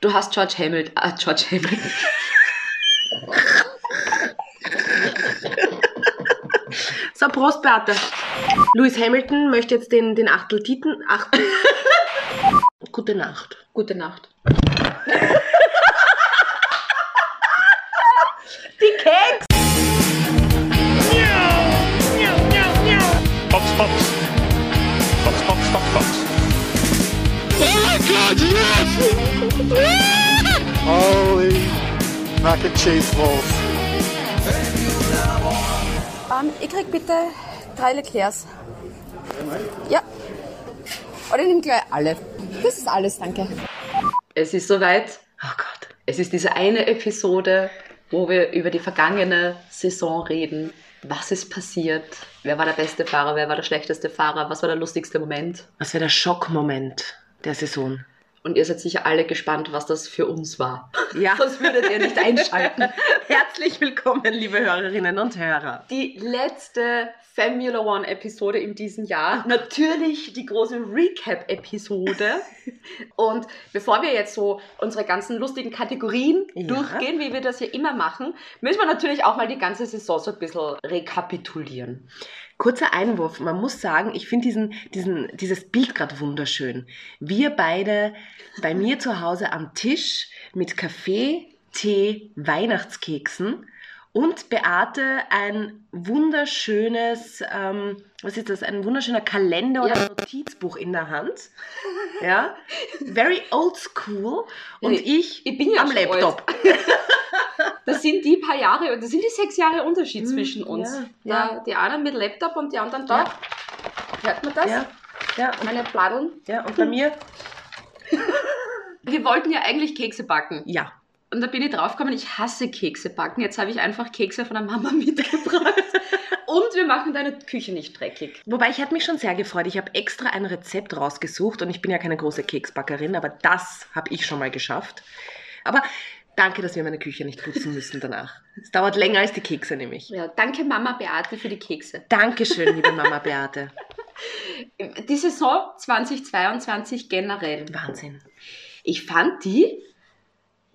Du hast George Hamilton. Ah, George Hamilton. So, Prost, Beate. Lewis Hamilton möchte jetzt den, den Achtel Titen. Achtel. Gute Nacht. Gute Nacht. Die Keks! My god, yes! Holy mac and cheese balls. Ähm, ich krieg bitte drei Leclercs. Ja. Oder ich nehme gleich alle. Das ist alles, danke. Es ist soweit. Oh Gott. Es ist diese eine Episode, wo wir über die vergangene Saison reden. Was ist passiert? Wer war der beste Fahrer? Wer war der schlechteste Fahrer? Was war der lustigste Moment? Was wäre der Schockmoment der Saison? Und ihr seid sicher alle gespannt, was das für uns war. Ja. Sonst würdet ihr nicht einschalten. Herzlich willkommen, liebe Hörerinnen und Hörer. Die letzte Formula One Episode in diesem Jahr. Natürlich die große Recap-Episode. Und bevor wir jetzt so unsere ganzen lustigen Kategorien Ja. durchgehen, wie wir das hier immer machen, müssen wir natürlich auch mal die ganze Saison so ein bisschen rekapitulieren. Kurzer Einwurf. Man muss sagen, ich finde diesen, diesen, dieses Bild gerade wunderschön. Wir beide bei mir zu Hause am Tisch mit Kaffee, Tee, Weihnachtskeksen und Beate ein wunderschönes, ähm, was ist das, ein wunderschöner Kalender oder Ja. Notizbuch in der Hand. Ja, very old school. Und Nee, ich, ich bin ja am Laptop. Das sind die paar Jahre, das sind die sechs Jahre Unterschied Mm, zwischen uns. ja, ja. Die einen mit Laptop und die anderen da. Hört man das? Ja, ja, und, Meine Pladeln. ja, und bei mir, Wir wollten ja eigentlich Kekse backen. ja. Und da bin ich draufgekommen, ich hasse Kekse backen. Jetzt habe ich einfach Kekse von der Mama mitgebracht. Und wir machen deine Küche nicht dreckig. Wobei ich hätte mich schon sehr gefreut. Ich habe extra ein Rezept rausgesucht und ich bin ja keine große Keksbackerin, aber das habe ich schon mal geschafft. Aber danke, dass wir meine Küche nicht putzen müssen danach. Es dauert länger als die Kekse nämlich. Ja, danke Mama Beate für die Kekse. Dankeschön, liebe Mama Beate. Die Saison 2022 generell. Wahnsinn. Ich fand die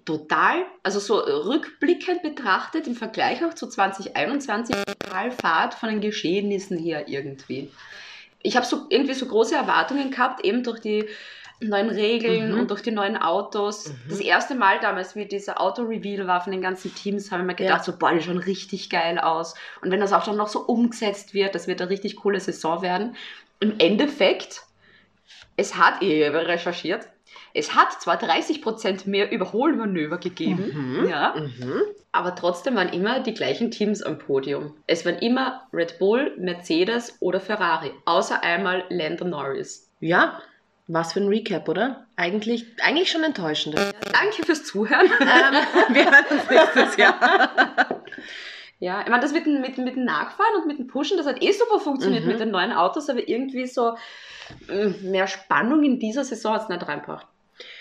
total, also so rückblickend betrachtet, im Vergleich auch zu 2021, total fad von den Geschehnissen her irgendwie. Ich habe so irgendwie so große Erwartungen gehabt, eben durch die neuen Regeln Mhm. und durch die neuen Autos. Mhm. Das erste Mal damals, wie dieser Auto-Reveal war von den ganzen Teams, habe ich mir gedacht, Ja. so, boah, die schauen richtig geil aus. Und wenn das auch dann noch so umgesetzt wird, das wird eine richtig coole Saison werden. Im Endeffekt, es hat, ich habe recherchiert, es hat zwar 30% mehr Überholmanöver gegeben, Mhm. ja, Mhm. aber trotzdem waren immer die gleichen Teams am Podium. Es waren immer Red Bull, Mercedes oder Ferrari, außer einmal Lando Norris. Ja, was für ein Recap, oder? Eigentlich, eigentlich schon enttäuschend. Danke fürs Zuhören. Ähm, wir hören uns nächstes Jahr. Ja, ich meine, das mit, dem- mit, mit dem Nachfahren und mit dem Pushen, das hat eh super funktioniert Mhm. mit den neuen Autos, aber irgendwie so mm, mehr Spannung in dieser Saison hat es nicht reingebracht.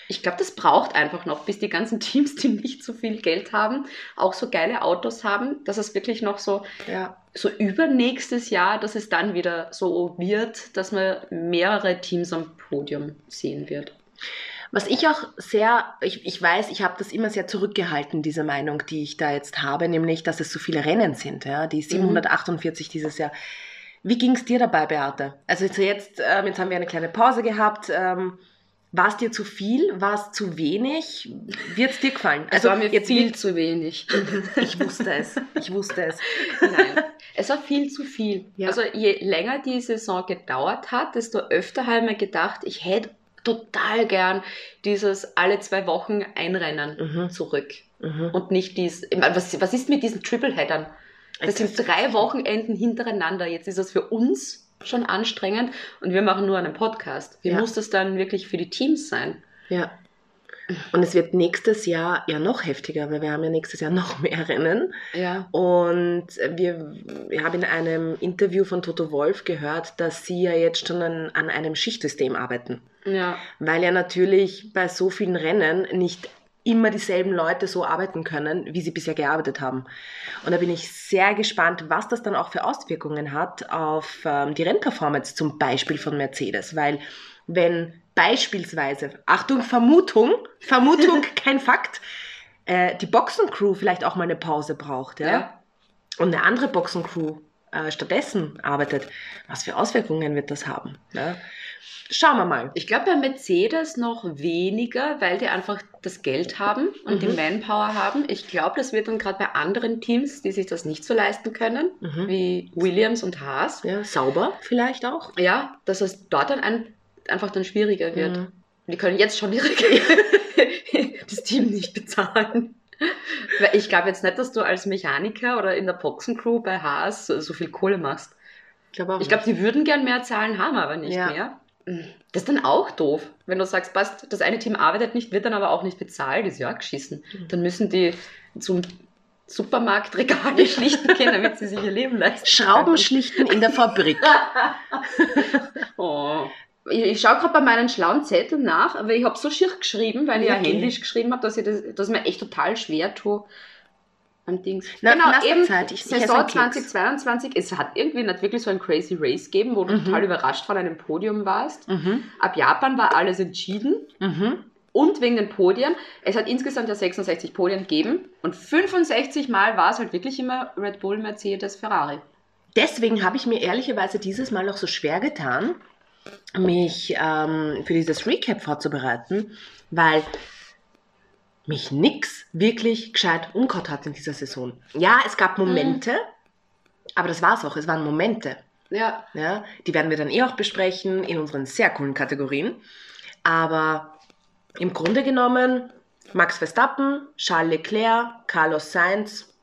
Ich glaube, das braucht einfach noch, bis die ganzen Teams, die nicht so viel Geld haben, auch so geile Autos haben, dass es wirklich noch so, Ja. so übernächstes Jahr, dass es dann wieder so wird, dass man mehrere Teams am Podium sehen wird. Was ich auch sehr, ich, ich weiß, ich habe das immer sehr zurückgehalten, diese Meinung, die ich da jetzt habe, nämlich, dass es so viele Rennen sind, ja, die 748 dieses Jahr. Wie ging es dir dabei, Beate? Also jetzt, jetzt, ähm, jetzt haben wir eine kleine Pause gehabt. Ähm, war es dir zu viel? War es zu wenig? Wird es dir gefallen? Also war mir jetzt viel zu wenig. Ich wusste es. Ich wusste es. Nein, es war viel zu viel. Ja. Also je länger die Saison gedauert hat, desto öfter habe ich mir gedacht, ich hätte total gern dieses alle zwei Wochen Einrennen Mhm. zurück. Mhm. Und nicht dies. Was, was ist mit diesen Tripleheadern? Das sind drei Wochenenden hintereinander. Jetzt ist das für uns schon anstrengend und wir machen nur einen Podcast. Wie Ja. muss das dann wirklich für die Teams sein? Ja. Und es wird nächstes Jahr ja noch heftiger, weil wir haben ja nächstes Jahr noch mehr Rennen. Ja. Und wir, wir haben in einem Interview von Toto Wolf gehört, dass sie ja jetzt schon an, an einem Schichtsystem arbeiten. Ja. Weil ja natürlich bei so vielen Rennen nicht immer dieselben Leute so arbeiten können, wie sie bisher gearbeitet haben. Und da bin ich sehr gespannt, was das dann auch für Auswirkungen hat auf ähm, die Rennperformance zum Beispiel von Mercedes. Weil wenn beispielsweise, Achtung, Vermutung, Vermutung, kein Fakt, äh, die Boxencrew vielleicht auch mal eine Pause braucht, ja? Ja. Und eine andere Boxencrew äh, stattdessen arbeitet, was für Auswirkungen wird das haben? Ne? Schauen wir mal. Ich glaube bei Mercedes noch weniger, weil die einfach das Geld haben und die Mhm. Manpower haben. Ich glaube, das wird dann gerade bei anderen Teams, die sich das nicht so leisten können, Mhm. wie Williams und Haas, Ja, sauber vielleicht auch. ja, dass es dort dann ein, einfach dann schwieriger wird. Mhm. Die können jetzt schon ihre, das Team nicht bezahlen. Weil ich glaube jetzt nicht, dass du als Mechaniker oder in der Boxencrew bei Haas so, viel Kohle machst. Ich glaube glaube, die würden gern mehr zahlen, haben aber nicht Ja. mehr. Das ist dann auch doof, wenn du sagst, passt, das eine Team arbeitet nicht, wird dann aber auch nicht bezahlt, ist ja auch geschissen. Mhm. Dann müssen die zum Supermarkt Regale schlichten gehen, damit sie sich ihr Leben leisten. Schrauben schlichten in der Fabrik. Oh. Ich, ich schaue gerade bei meinen schlauen Zetteln nach, aber ich habe so schier geschrieben, weil ich ja Okay. händisch geschrieben habe, dass ich das, dass mir echt total schwer tue. Am Dings. Na, genau, eben Zeit, ich- ich Saison Keks. 2022. Es hat irgendwie nicht wirklich so ein Crazy Race gegeben, wo du Mhm. total überrascht von einem Podium warst. Mhm. Ab Japan war alles entschieden Mhm. und wegen den Podien. Es hat insgesamt ja 66 Podien gegeben und 65 Mal war es halt wirklich immer Red Bull, Mercedes, Ferrari. Deswegen habe ich mir ehrlicherweise dieses Mal auch so schwer getan, mich ähm, für dieses Recap vorzubereiten, weil mich nix wirklich gescheit umgehauen hat in dieser Saison. Ja, es gab Momente, aber das war's auch. Es waren Momente. Ja, Ja, die werden wir dann eh auch besprechen in unseren sehr coolen Kategorien. Aber im Grunde genommen Max Verstappen, Charles Leclerc, Carlos Sainz,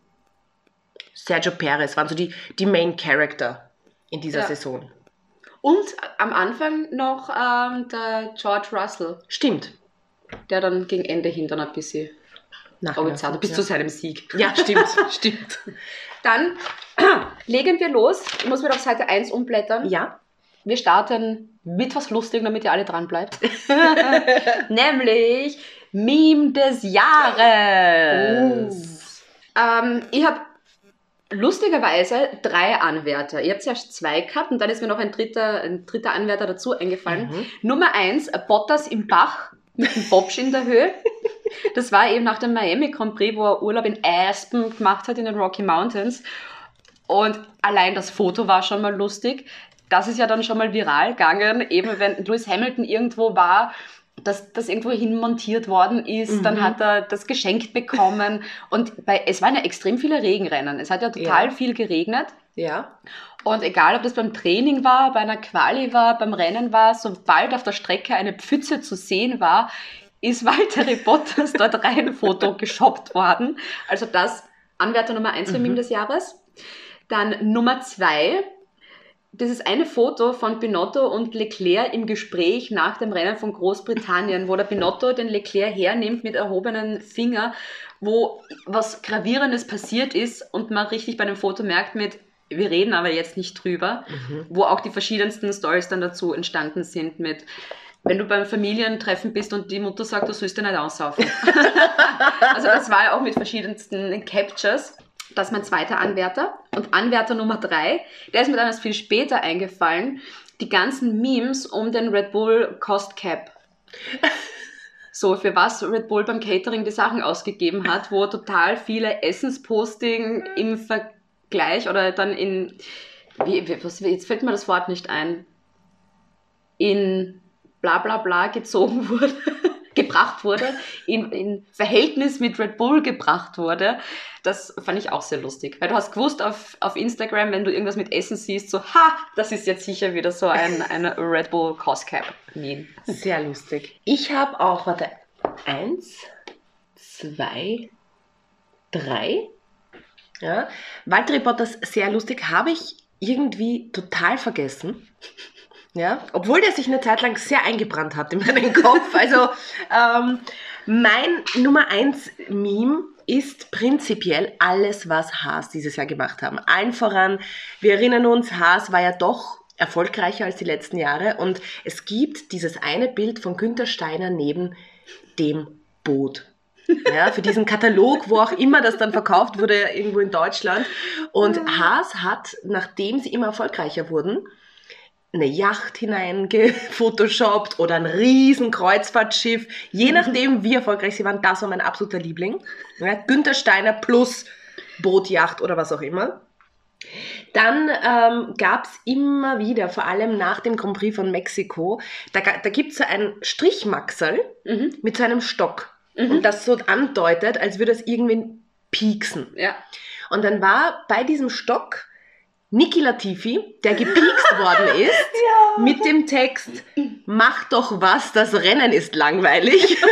Sergio Perez waren so die, die Main Character in dieser Ja. Saison. Und am Anfang noch ähm, der George Russell, Stimmt. Der dann gegen Ende hin dann ein bisschen hat, bis ja. zu seinem Sieg. ja, stimmt, stimmt. Dann legen wir los. Ich muss wieder auf Seite 1 umblättern. Ja, Wir starten mit was Lustigem, damit ihr alle dran bleibt. Nämlich Meme des Jahres. Ähm, ich habe lustigerweise drei Anwärter. Ihr habt zuerst zwei gehabt und dann ist mir noch ein dritter, ein dritter Anwärter dazu eingefallen. Mhm. Nummer eins, Bottas im Bach mit dem Bobsch in der Höhe. Das war eben nach dem Miami Grand Prix, wo er Urlaub in Aspen gemacht hat in den Rocky Mountains. Und allein das Foto war schon mal lustig. Das ist ja dann schon mal viral gegangen, eben wenn Lewis Hamilton irgendwo war, dass das irgendwo hin montiert worden ist, Mhm. dann hat er das geschenkt bekommen. Und bei, es waren ja extrem viele Regenrennen. Es hat ja total Ja. viel geregnet. ja. Und egal, ob das beim Training war, bei einer Quali war, beim Rennen war, sobald auf der Strecke eine Pfütze zu sehen war, ist Valtteri Bottas dort rein Foto geshoppt worden. Also das Anwärter Nummer 1 für Mhm. Meme des Jahres. Dann Nummer 2, das ist eine Foto von Binotto und Leclerc im Gespräch nach dem Rennen von Großbritannien, wo der Binotto den Leclerc hernimmt mit erhobenen Finger, wo was Gravierendes passiert ist und man richtig bei dem Foto merkt mit, wir reden aber jetzt nicht drüber, Mhm. wo auch die verschiedensten Stories dann dazu entstanden sind mit, wenn du beim Familientreffen bist und die Mutter sagt, du sollst dir nicht aussaufen. also das war ja auch mit verschiedensten Captures. Das ist mein zweiter Anwärter. Und Anwärter Nummer drei, der ist mir dann erst viel später eingefallen, die ganzen Memes um den Red Bull Cost Cap. So, für was Red Bull beim Catering die Sachen ausgegeben hat, wo total viele Essensposting im Vergleich oder dann in, wie, was, jetzt fällt mir das Wort nicht ein, in bla bla bla gezogen wurde, gebracht wurde, in, in Verhältnis mit Red Bull gebracht wurde. Das fand ich auch sehr lustig. Weil du hast gewusst auf, auf Instagram, wenn du irgendwas mit Essen siehst, so, ha, das ist jetzt sicher wieder so ein, ein Red Bull Cost Cap Meme. Sehr lustig. Ich habe auch, warte, eins, zwei, drei. Ja. Walter Bottas, sehr lustig, habe ich irgendwie total vergessen. Ja, obwohl der sich eine Zeit lang sehr eingebrannt hat in meinen Kopf. Also ähm, mein Nummer eins Meme ist prinzipiell alles, was Haas dieses Jahr gemacht haben. Allen voran, wir erinnern uns, Haas war ja doch erfolgreicher als die letzten Jahre und es gibt dieses eine Bild von Günther Steiner neben dem Boot. Ja, für diesen Katalog, wo auch immer das dann verkauft wurde, irgendwo in Deutschland. Und Haas hat, nachdem sie immer erfolgreicher wurden, eine Yacht hineingefotoshoppt oder ein riesen Kreuzfahrtschiff. Je nachdem, wie erfolgreich sie waren, das war mein absoluter Liebling. Ja, Günther Steiner plus Boot, Yacht oder was auch immer. Dann ähm, gab es immer wieder, vor allem nach dem Grand Prix von Mexiko, da, da gibt es so einen Strichmaxel Mhm. mit so einem Stock. Mhm. Und das so andeutet, als würde es irgendwen pieksen. Ja. Und dann war bei diesem Stock Niki Latifi, der gepiekst worden ist, mit dem Text, mach doch was, das Rennen ist langweilig.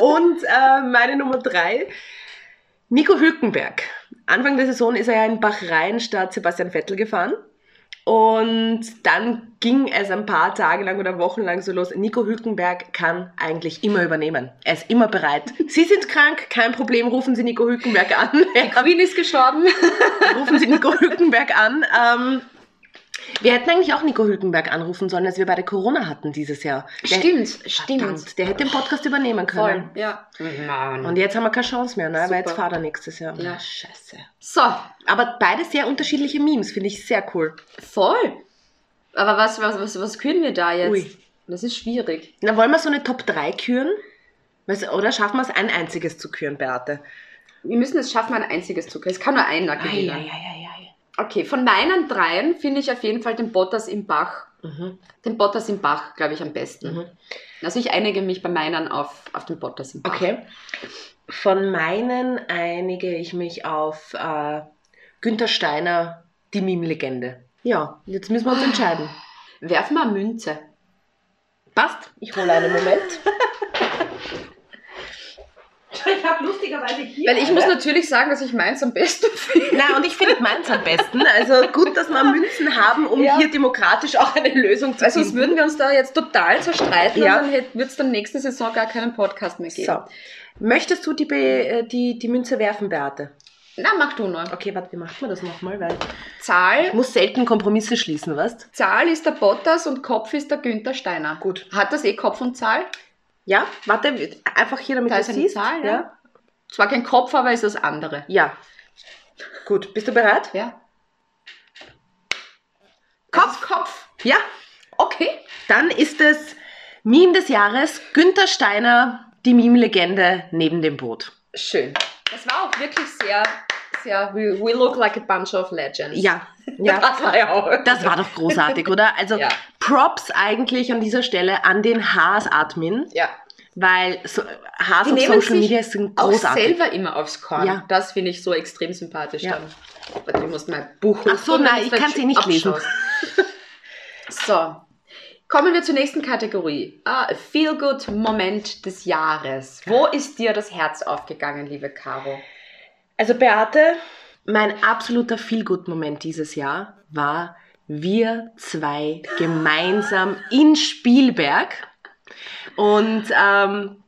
Und äh, meine Nummer drei, Nico Hülkenberg. Anfang der Saison ist er ja in Bahrain statt Sebastian Vettel gefahren. Und dann ging es ein paar Tage lang oder Wochen lang so los. Nico Hülkenberg kann eigentlich immer übernehmen. Er ist immer bereit. Sie sind krank, kein Problem, rufen Sie Nico Hülkenberg an. Queen ist gestorben. rufen Sie Nico Hülkenberg an. Ähm, wir hätten eigentlich auch Nico Hülkenberg anrufen sollen, als wir beide Corona hatten dieses Jahr. Der, Stimmt, Verdammt, stimmt. der hätte den Podcast übernehmen können. Voll, ja. Mann. Und jetzt haben wir keine Chance mehr, ne? Super. weil jetzt fahrt er nächstes Jahr. Ja. Scheiße. so, Aber beide sehr unterschiedliche Memes, finde ich sehr cool. voll. Aber was, was, was, was küren wir da jetzt? Ui. Das ist schwierig. Na, wollen wir so eine Top 3 küren? Oder schaffen wir es, ein einziges zu küren, Beate? Wir müssen es schaffen, ein einziges zu küren. Es kann nur einer gewinnen. Eieieiei. Okay, von meinen dreien finde ich auf jeden Fall den Bottas im Bach. Mhm. Den Bottas im Bach, glaube ich, am besten. Mhm. Also ich einige mich bei meinen auf, auf den Bottas im Bach. Okay. Von meinen einige ich mich auf äh, Günther Steiner, die Meme-Legende. Ja, jetzt müssen wir uns entscheiden. Werf mal eine Münze. Passt? Ich hole einen Moment. Ich habe lustigerweise hier. Weil ich muss natürlich sagen, dass ich meins am besten finde. Na, und ich finde meins am besten. Also gut, dass wir Münzen haben, um Ja. hier demokratisch auch eine Lösung zu Weil sonst finden. würden wir uns da jetzt total zerstreiten Ja. und dann wird es dann nächste Saison gar keinen Podcast mehr geben. So. Möchtest du die, Be äh, die, die Münze werfen, Beate? Na, mach du nur. Okay, warte, wie macht man das nochmal? Weil ich Zahl, muss selten Kompromisse schließen, weißt Zahl ist der Bottas und Kopf ist der Günther Steiner. Gut. Hat das eh Kopf und Zahl? Ja, warte, einfach hier, damit Da du ist eine siehst. Zahl, ja. Zwar kein Kopf, aber ist das andere. Ja. Gut, bist du bereit? Ja. Kopf. Kopf. Ja. Okay. Dann ist es Meme des Jahres, Günther Steiner, die Meme-Legende neben dem Boot. Schön. Das war auch wirklich sehr, sehr, we, we look like a bunch of legends. Ja, ja. Das war ja auch. Das war doch großartig, oder? Also Ja. Props eigentlich an dieser Stelle an den Haas-Admin, Ja. weil so, Haas Die auf nehmen Social Media sind Auch großartig. selber immer aufs Korn. Ja. Das finde ich so extrem sympathisch Ja. dann. Du musst mein Buch Ach so, nein, ich du kann's eh nicht lesen. abschaust. so. Kommen wir zur nächsten Kategorie. Ah, Feel Good Moment des Jahres. Wo ist dir das Herz aufgegangen, liebe Caro? Also Beate, mein absoluter Feelgood-Moment dieses Jahr war wir zwei gemeinsam in Spielberg. Und ähm,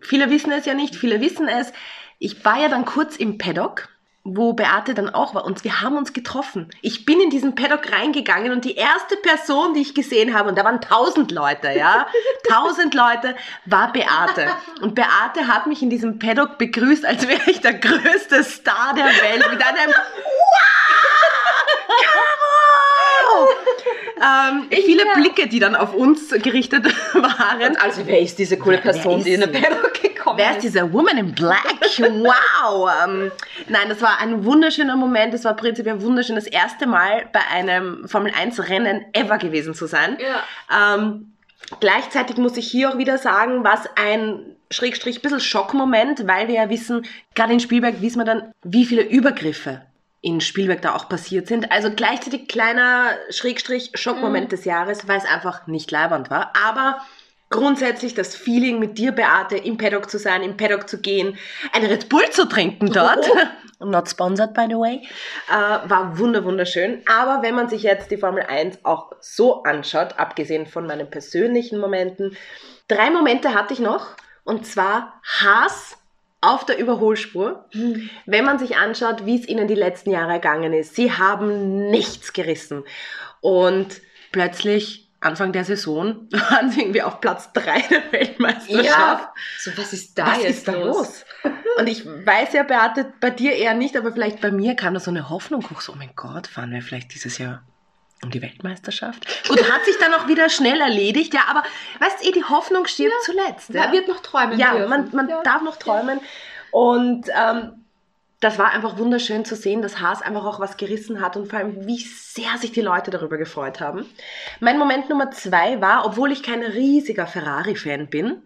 viele wissen es ja nicht, viele wissen es. Ich war ja dann kurz im Paddock, wo Beate dann auch war und wir haben uns getroffen. Ich bin in diesen Paddock reingegangen und die erste Person, die ich gesehen habe, und da waren tausend Leute, ja, tausend Leute, war Beate. Und Beate hat mich in diesem Paddock begrüßt, als wäre ich der größte Star der Welt mit einem Wow! Ähm, viele Ja. Blicke, die dann auf uns gerichtet waren. Also, wer ist diese coole Person, ist die in sie? Paddock gekommen Wer ist diese Woman in Black? Wow! Ähm, nein, das war ein wunderschöner Moment. Das war prinzipiell wunderschön. Das erste Mal bei einem Formel 1 Rennen ever gewesen zu sein. Ja. Ähm, gleichzeitig muss ich hier auch wieder sagen, was ein Schrägstrich bisschen Schockmoment, weil wir ja wissen, gerade in Spielberg wissen wir dann, wie viele Übergriffe in Spielberg da auch passiert sind. Also gleichzeitig kleiner Schrägstrich Schockmoment des Jahres, weil es einfach nicht leibernd war. Aber grundsätzlich das Feeling mit dir, Beate, im Paddock zu sein, im Paddock zu gehen, eine Red Bull zu trinken dort. Not sponsored, by the way. Äh, war wunder, wunderschön. Aber wenn man sich jetzt die Formel 1 auch so anschaut, abgesehen von meinen persönlichen Momenten, drei Momente hatte ich noch. Und zwar Haas auf der Überholspur. Wenn man sich anschaut, wie es ihnen die letzten Jahre ergangen ist, sie haben nichts gerissen. Und plötzlich Anfang der Saison waren sie irgendwie auf Platz 3 der Weltmeisterschaft. Ja, so was ist da Was jetzt ist da los? Und ich weiß ja, Beate, bei dir eher nicht, aber vielleicht bei mir kam da so eine Hoffnung hoch, so, oh mein Gott, fahren wir vielleicht dieses Jahr um die Weltmeisterschaft? Gut, hat sich dann auch wieder schnell erledigt, ja, aber weißt du, eh, die Hoffnung stirbt zuletzt. Man wird noch träumen ja, dürfen. man, man Ja. darf noch träumen. Und ähm, das war einfach wunderschön zu sehen, dass Haas einfach auch was gerissen hat und vor allem, wie sehr sich die Leute darüber gefreut haben. Mein Moment Nummer zwei war, obwohl ich kein riesiger Ferrari-Fan bin,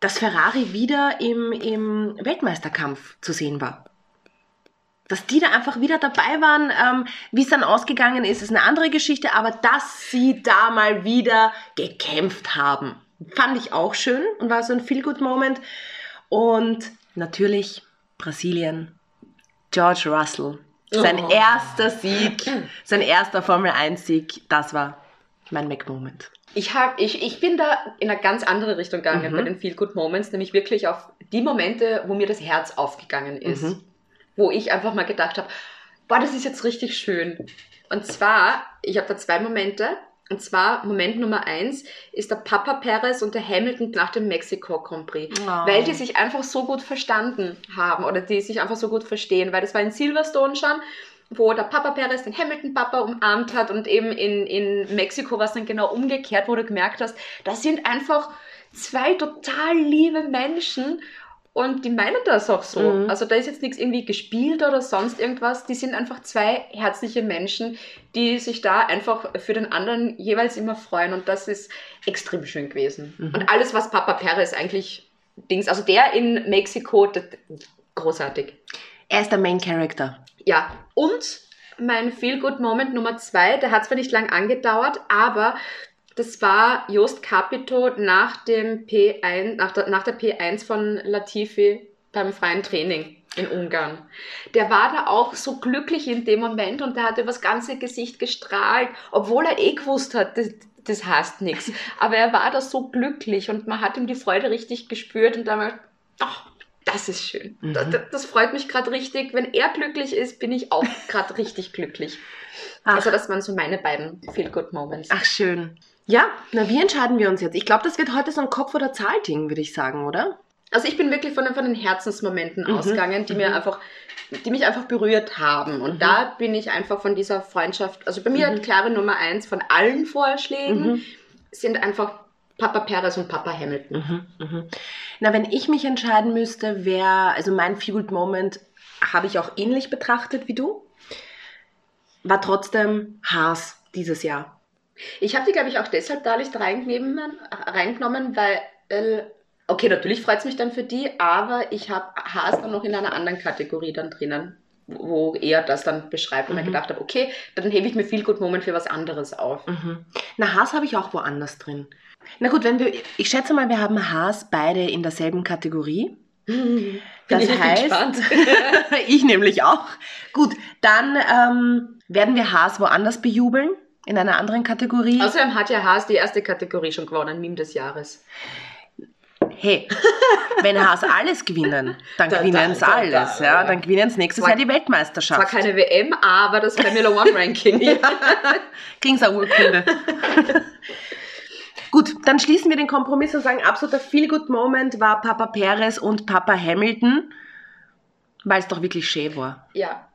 dass Ferrari wieder im, im Weltmeisterkampf zu sehen war. Dass die da einfach wieder dabei waren, ähm, wie es dann ausgegangen ist, ist eine andere Geschichte, aber dass sie da mal wieder gekämpft haben, fand ich auch schön und war so ein Feel-Good-Moment. Und natürlich Brasilien, George Russell, sein Oh. erster Sieg, sein erster Formel-1-Sieg, das war mein Mac-Moment. Ich, hab, ich, ich bin da in eine ganz andere Richtung gegangen Mhm. bei den Feel Good Moments, nämlich wirklich auf die Momente, wo mir das Herz aufgegangen ist. Mhm. Wo ich einfach mal gedacht habe, boah, das ist jetzt richtig schön. Und zwar, ich habe da zwei Momente. Und zwar, Moment Nummer eins ist der Papa Perez und der Hamilton nach dem Mexiko Grand Prix. Oh. Weil die sich einfach so gut verstanden haben oder die sich einfach so gut verstehen. Weil das war in Silverstone schon, wo der Papa Perez den Hamilton-Papa umarmt hat und eben in, in Mexiko war es dann genau umgekehrt, wo du gemerkt hast, das sind einfach zwei total liebe Menschen und die meinen das auch so. Mhm. Also da ist jetzt nichts irgendwie gespielt oder sonst irgendwas. Die sind einfach zwei herzliche Menschen, die sich da einfach für den anderen jeweils immer freuen und das ist extrem schön gewesen. Mhm. Und alles, was Papa Perez eigentlich Dings, also der in Mexiko, das, großartig. Er ist der Main Character. Ja, und mein Feel-Good-Moment Nummer zwei, der hat zwar nicht lang angedauert, aber das war Jost Capito nach dem P1, nach der, nach der P1 von Latifi beim freien Training in Ungarn. Der war da auch so glücklich in dem Moment und der hat über das ganze Gesicht gestrahlt, obwohl er eh gewusst hat, das, das heißt nichts. Aber er war da so glücklich und man hat ihm die Freude richtig gespürt und da war ach, das ist schön. Mhm. Das, das freut mich gerade richtig. Wenn er glücklich ist, bin ich auch gerade richtig glücklich. Ach. Also das waren so meine beiden Feel-Good-Moments. Ach, schön. Ja, na, wie entscheiden wir uns jetzt? Ich glaube, das wird heute so ein Kopf- oder Zahlding, würde ich sagen, oder? Also ich bin wirklich von, den- von den Herzensmomenten Mhm. ausgegangen, die mir Mhm. einfach, die mich einfach berührt haben. Und Mhm. da bin ich einfach von dieser Freundschaft, also bei mir Mhm. klare Nummer eins von allen Vorschlägen Mhm. sind einfach Papa Perez und Papa Hamilton. Mhm. Na, wenn ich mich entscheiden müsste, wäre, also mein Feel Good Moment habe ich auch ähnlich betrachtet wie du, war trotzdem Haas dieses Jahr. Ich habe die, glaube ich, auch deshalb da nicht reingenommen, weil, äh, okay, natürlich freut es mich dann für die, aber ich habe Haas dann noch in einer anderen Kategorie dann drinnen, wo er das dann beschreibt und mir Mhm. gedacht habe, okay, dann hebe ich mir viel Good Moment für was anderes auf. Mhm. Na, Haas habe ich auch woanders drin. Na gut, wenn wir, ich schätze mal, wir haben Haas beide in derselben Kategorie. Bin Das ich heißt, ich nämlich auch. Gut, dann ähm, werden wir Haas woanders bejubeln, in einer anderen Kategorie. Außerdem hat ja Haas die erste Kategorie schon gewonnen, Meme des Jahres. hey, wenn Haas alles gewinnen, dann Da, gewinnen es da, alles. da, Ja, ja. dann gewinnen es nächstes Zwar- Jahr die Zwar Weltmeisterschaft. keine WM, aber das Formula One Ranking. Kriegen sie eine Urkunde. Gut, dann schließen wir den Kompromiss und sagen, absoluter Feel-Good-Moment war Papa Perez und Papa Hamilton, weil es doch wirklich schön war. Ja,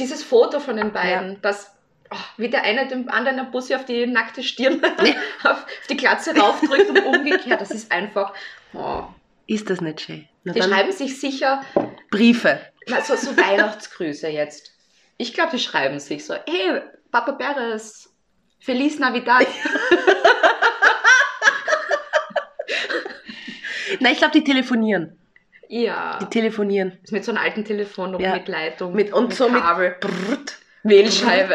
dieses Foto von den beiden, das oh, wie der eine dem anderen ein Bussi auf die nackte Stirn, auf die Glatze raufdrückt und umgekehrt, das ist einfach, oh. Ist das nicht schön? Na die schreiben sich sicher Briefe. na, so, so Weihnachtsgrüße jetzt. Ich glaube, die schreiben sich so, hey, Papa Perez, Feliz Navidad. Na, ich glaube, die telefonieren. ja, Die telefonieren. mit so einem alten Telefon noch Ja. mit Leitung, Mit, und so mit Kabel, Brrrt, Wählscheibe.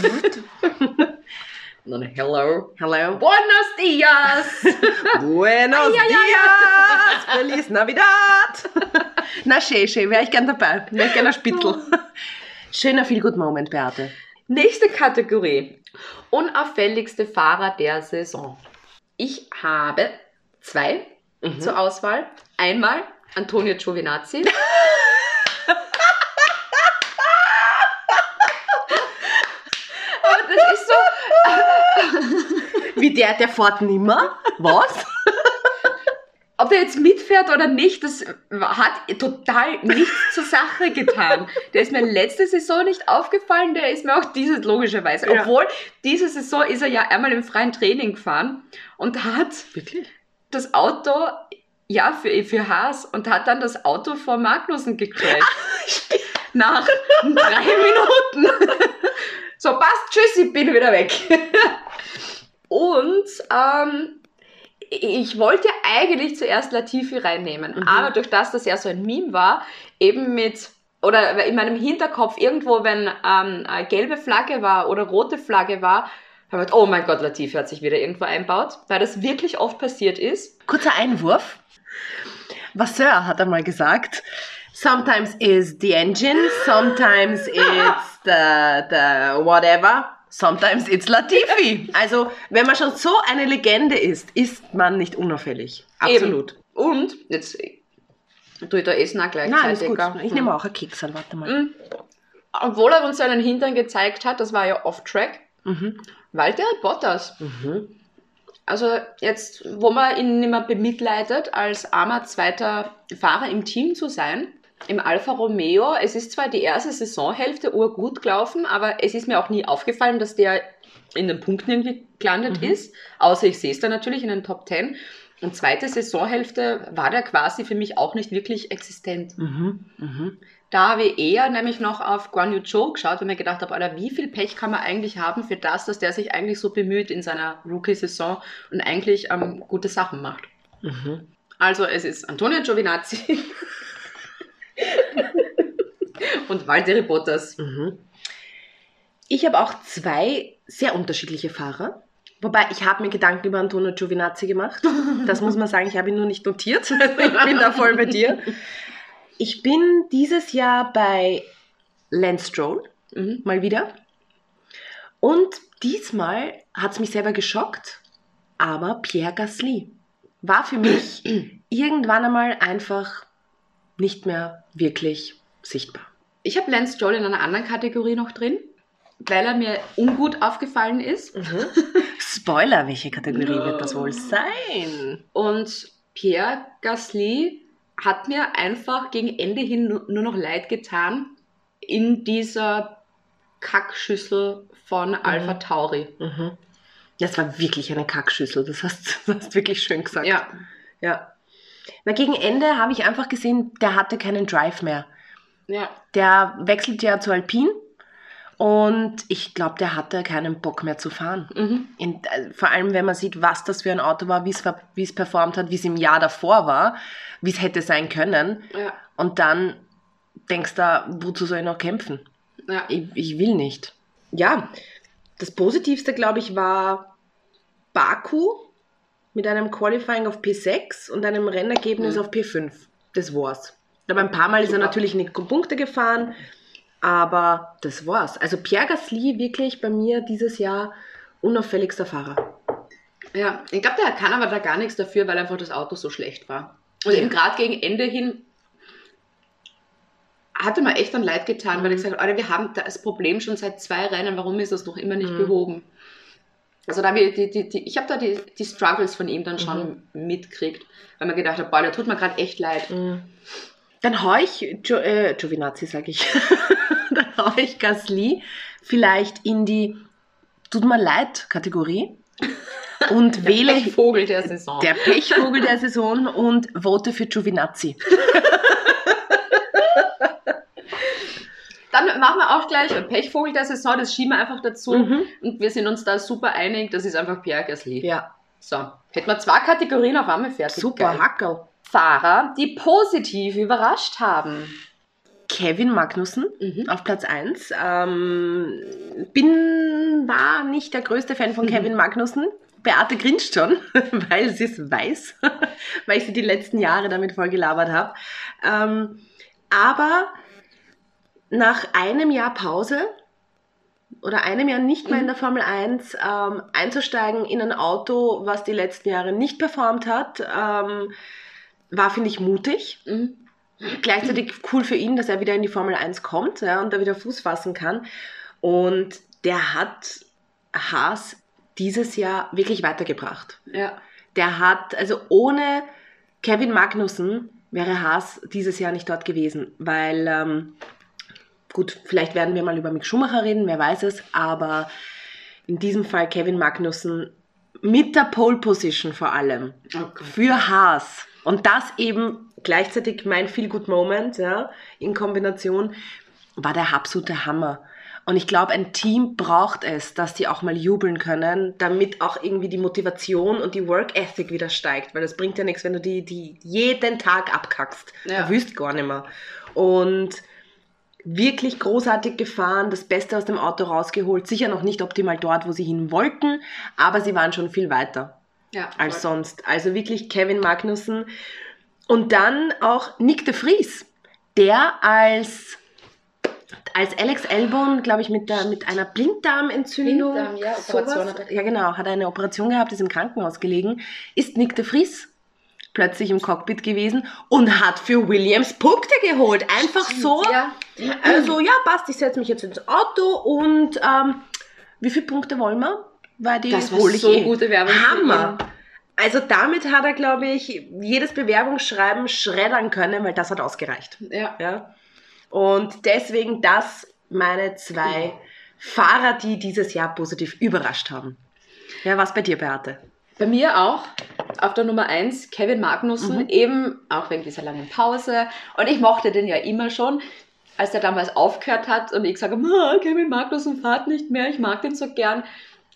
Brrrt. Dann hello. Hello. Buenos dias. Buenos ai, dias! Feliz Navidad! Na, schön, schön. Wäre ich gern dabei. Wäre ich gern ein Spitzel. Schöner Feel-Good-Moment, Beate. Nächste Kategorie. Unauffälligste Fahrer der Saison. Ich habe zwei Mhm. zur Auswahl. Einmal Antonio Giovinazzi. Aber das ist so. Wie der, der fährt nimmer? Was? Ob der jetzt mitfährt oder nicht, das hat total nichts zur Sache getan. Der ist mir letzte Saison nicht aufgefallen, der ist mir auch dieses logischerweise. Ja. Obwohl, diese Saison ist er ja einmal im freien Training gefahren und hat Wirklich? Das Auto, ja, für, für Haas und hat dann das Auto vor Magnussen gecrashed. Nach drei Minuten. so, passt, tschüss, ich bin wieder weg. und ähm, ich wollte eigentlich zuerst Latifi reinnehmen, Mhm. aber durch das, dass er so ein Meme war, eben mit, oder in meinem Hinterkopf irgendwo, wenn ähm, gelbe Flagge war oder rote Flagge war, habe gedacht, oh mein Gott, Latifi hat sich wieder irgendwo einbaut, weil das wirklich oft passiert ist. Kurzer Einwurf. Vasseur hat einmal gesagt, sometimes is the engine, sometimes it's the, the whatever, sometimes it's Latifi. Also, wenn man schon so eine Legende ist, ist man nicht unauffällig. Absolut. Eben. Und, jetzt tue ich da Essen auch gleichzeitig. Nein, ist gut. Ich nehme auch einen Keks warte mal. Mhm. Obwohl er uns seinen Hintern gezeigt hat, das war ja off-track, Mhm. Walter Bottas. Mhm. Also jetzt, wo man ihn mehr bemitleidet, als armer zweiter Fahrer im Team zu sein, im Alfa Romeo, es ist zwar die erste Saisonhälfte urgut gelaufen, aber es ist mir auch nie aufgefallen, dass der in den Punkten irgendwie gelandet Mhm. ist, außer ich sehe es dann natürlich in den Top 10. Und zweite Saisonhälfte war der quasi für mich auch nicht wirklich existent. Mhm. Mhm. Da habe ich eher nämlich noch auf Guan Yu Zhou geschaut und mir gedacht habe, Alter, wie viel Pech kann man eigentlich haben für das, dass der sich eigentlich so bemüht in seiner Rookie-Saison und eigentlich ähm, gute Sachen macht. Mhm. Also es ist Antonio Giovinazzi und Valtteri Bottas. Mhm. Ich habe auch zwei sehr unterschiedliche Fahrer. Wobei, ich habe mir Gedanken über Antonio Giovinazzi gemacht. Das muss man sagen, ich habe ihn nur nicht notiert. Ich bin da voll bei dir. Ich bin dieses Jahr bei Lance Stroll, Mhm. mal wieder. Und diesmal hat es mich selber geschockt, aber Pierre Gasly war für mich irgendwann einmal einfach nicht mehr wirklich sichtbar. Ich habe Lance Stroll in einer anderen Kategorie noch drin, weil er mir ungut aufgefallen ist. Spoiler, welche Kategorie wird das wohl sein? Und Pierre Gasly hat mir einfach gegen Ende hin nu- nur noch leid getan in dieser Kackschüssel von Alpha Tauri. Mhm. Das war wirklich eine Kackschüssel, das hast du hast wirklich schön gesagt. Ja, ja. Na, gegen Ende habe ich einfach gesehen, der hatte keinen Drive mehr. ja. Der wechselt ja zu Alpine und ich glaube, der hatte keinen Bock mehr zu fahren. Mhm. In, äh, vor allem, wenn man sieht, was das für ein Auto war, wie es performt hat, wie es im Jahr davor war, wie es hätte sein können. Ja, Und dann denkst du, wozu soll ich noch kämpfen? ja. Ich, ich will nicht. Ja, das Positivste, glaube ich, war Baku mit einem Qualifying auf P6 und einem Rennergebnis Mhm. auf P5. Das war's. Aber ein paar Mal ist er Super. natürlich nicht Punkte gefahren, aber das war's. Also Pierre Gasly wirklich bei mir dieses Jahr unauffälligster Fahrer. Ja, ich glaube, der kann aber da gar nichts dafür, weil einfach das Auto so schlecht war. Und Ja. eben gerade gegen Ende hin hatte mir echt dann leid getan, weil ich gesagt habe, wir haben das Problem schon seit zwei Rennen, warum ist das noch immer nicht Mhm. behoben? Also da habe ich, die, die, die, ich habe da die, die Struggles von ihm dann schon mitgekriegt, weil man gedacht hat, boah, der tut mir gerade echt leid. Dann hau ich jo äh, Giovinazzi, sage ich. Dann hau ich Gasly vielleicht in die Tut mir leid Kategorie und wähle Der Vogel der Saison. der Pechvogel der Saison und vote für Giovinazzi. Dann machen wir auch gleich Pechvogel der Saison, das schieben wir einfach dazu. Mhm. Und wir sind uns da super einig, das ist einfach Pierre Gasly. Ja, So, hätten wir zwei Kategorien auf einmal fertig. super, Geil. Hackel. Fahrer, die positiv überrascht haben. Kevin Magnussen Mhm. auf Platz 1. Ähm, bin, war nicht der größte Fan von Mhm. Kevin Magnussen. Beate grinst schon, weil sie es weiß, weil ich sie die letzten Jahre damit voll gelabert habe. Ähm, aber nach einem Jahr Pause oder einem Jahr nicht mehr in der Formel 1 ähm, einzusteigen in ein Auto, was die letzten Jahre nicht performt hat, ähm, war, finde ich, mutig Mhm. gleichzeitig cool für ihn, dass er wieder in die Formel 1 kommt ja, und da wieder Fuß fassen kann. Und der hat Haas dieses Jahr wirklich weitergebracht. Ja. Der hat, also ohne Kevin Magnussen wäre Haas dieses Jahr nicht dort gewesen, weil, ähm, gut, vielleicht werden wir mal über Mick Schumacher reden, wer weiß es, aber in diesem Fall Kevin Magnussen mit der Pole Position vor allem Gott. für Haas. Und das eben gleichzeitig mein Feel Good Moment, ja, in Kombination, war der absolute Hammer. Und ich glaube, ein Team braucht es, dass die auch mal jubeln können, damit auch irgendwie die Motivation und die Work Ethic wieder steigt. Weil das bringt ja nichts, wenn du die, die jeden Tag abkackst. Ja. Da wüsst gar nicht mehr. Und wirklich großartig gefahren, das Beste aus dem Auto rausgeholt. Sicher noch nicht optimal dort, wo sie hin wollten, aber sie waren schon viel weiter Ja, als voll. sonst. Also wirklich Kevin Magnussen. Und dann auch Nick de Vries, der als, als Alex Albon, glaube ich, mit, der, mit einer Blinddarmentzündung, Blinddarm, ja, Operation sowas, hat er. ja genau, hat eine Operation gehabt, ist im Krankenhaus gelegen, ist Nick de Vries plötzlich im Cockpit gewesen und hat für Williams Punkte geholt. Einfach so. Ja. Also ja, passt, ich setze mich jetzt ins Auto und ähm, wie viele Punkte wollen wir? Weil die Das war so eh. gute Werbung Hammer. Also damit hat er, glaube ich, jedes Bewerbungsschreiben schreddern können, weil das hat ausgereicht. Ja. Ja? Und deswegen das meine zwei Fahrer, die dieses Jahr positiv überrascht haben. Ja, was bei dir, Beate? Bei mir auch auf der Nummer 1 Kevin Magnussen, Mhm. eben auch wegen dieser langen Pause. Und ich mochte den ja immer schon, als der damals aufgehört hat und ich sage, "Ma, Kevin Magnussen fahrt nicht mehr, ich mag den so gern.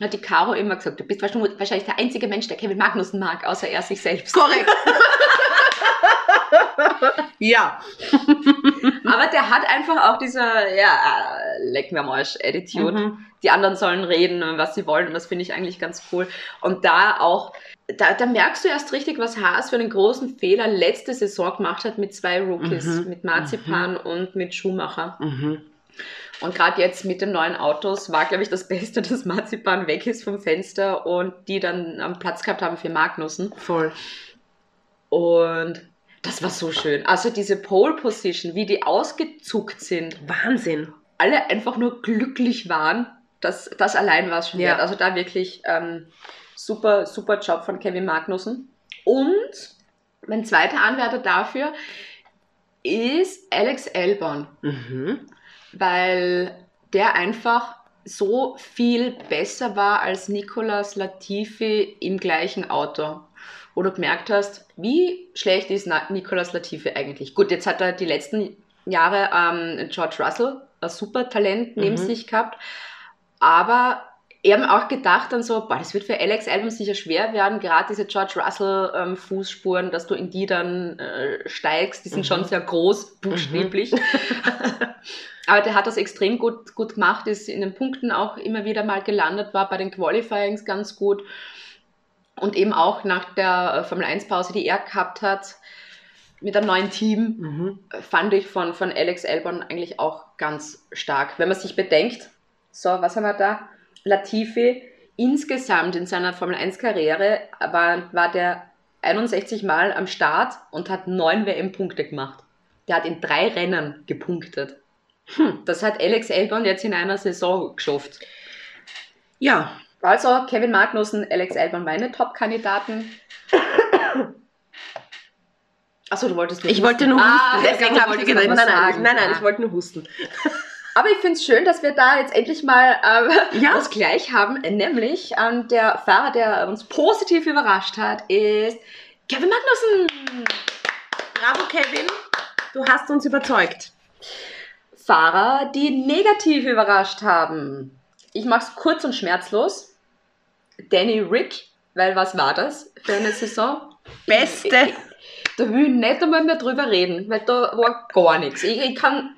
Hat die Caro immer gesagt, du bist wahrscheinlich wahrscheinlich der einzige Mensch, der Kevin Magnussen mag, außer er sich selbst. Korrekt. ja. Aber der hat einfach auch diese, ja, äh, leck mir am Arsch Attitude. Mhm. Die anderen sollen reden, was sie wollen und das finde ich eigentlich ganz cool. Und da auch, da, da merkst du erst richtig, was Haas für einen großen Fehler letzte Saison gemacht hat mit zwei Rookies, Mhm. mit Marzipan und mit Schumacher. Mhm. Und gerade jetzt mit den neuen Autos war, glaube ich, das Beste, dass Marzipan weg ist vom Fenster und die dann am Platz gehabt haben für Magnussen. Voll. Und das war so schön. Also diese Pole Position, wie die ausgezuckt sind, Wahnsinn. alle einfach nur glücklich waren, das, das allein war es schon Ja. wert. Also da wirklich ähm, super, super Job von Kevin Magnussen. Und mein zweiter Anwärter dafür ist Alex Albon, Mhm. weil der einfach so viel besser war als Nicolas Latifi im gleichen Auto. Wo du gemerkt hast, wie schlecht ist Nicolas Latifi eigentlich? Gut, jetzt hat er die letzten Jahre ähm, George Russell, ein super Talent, neben Mhm. sich gehabt. Aber wir haben auch gedacht dann so, boah, das wird für Alex Albon sicher schwer werden, gerade diese George Russell ähm, Fußspuren, dass du in die dann äh, steigst, die sind Mhm. schon sehr groß, buchstäblich. Aber der hat das extrem gut, gut gemacht, ist in den Punkten auch immer wieder mal gelandet, war bei den Qualifyings ganz gut. Und eben auch nach der äh, Formel 1 Pause, die er gehabt hat, mit einem neuen Team, Mhm. fand ich von, von Alex Albon eigentlich auch ganz stark. Wenn man sich bedenkt, so, was haben wir da? Latifi, insgesamt in seiner Formel 1 Karriere war, war der 61 Mal am Start und hat neun WM-Punkte gemacht. Der hat in drei Rennen gepunktet. Hm, das hat Alex Albon jetzt in einer Saison geschafft. Ja, Also Kevin Magnussen, Alex Albon meine Top-Kandidaten. Achso, du wolltest nur ich wollte nur Ah, husten. ich Deswegen habe ich gesagt, nein, nein, nein, nein, Ah. ich wollte nur husten. Aber ich finde es schön, dass wir da jetzt endlich mal ähm, Ja. was gleich haben. Nämlich ähm, der Fahrer, der uns positiv überrascht hat, ist Kevin Magnussen. Bravo, Kevin. Du hast uns überzeugt. Fahrer, die negativ überrascht haben. Ich mache es kurz und schmerzlos. Danny Rick, weil was war das für eine Saison? Beste. Da will ich nicht einmal mehr drüber reden, weil da war gar nichts. Ich, ich kann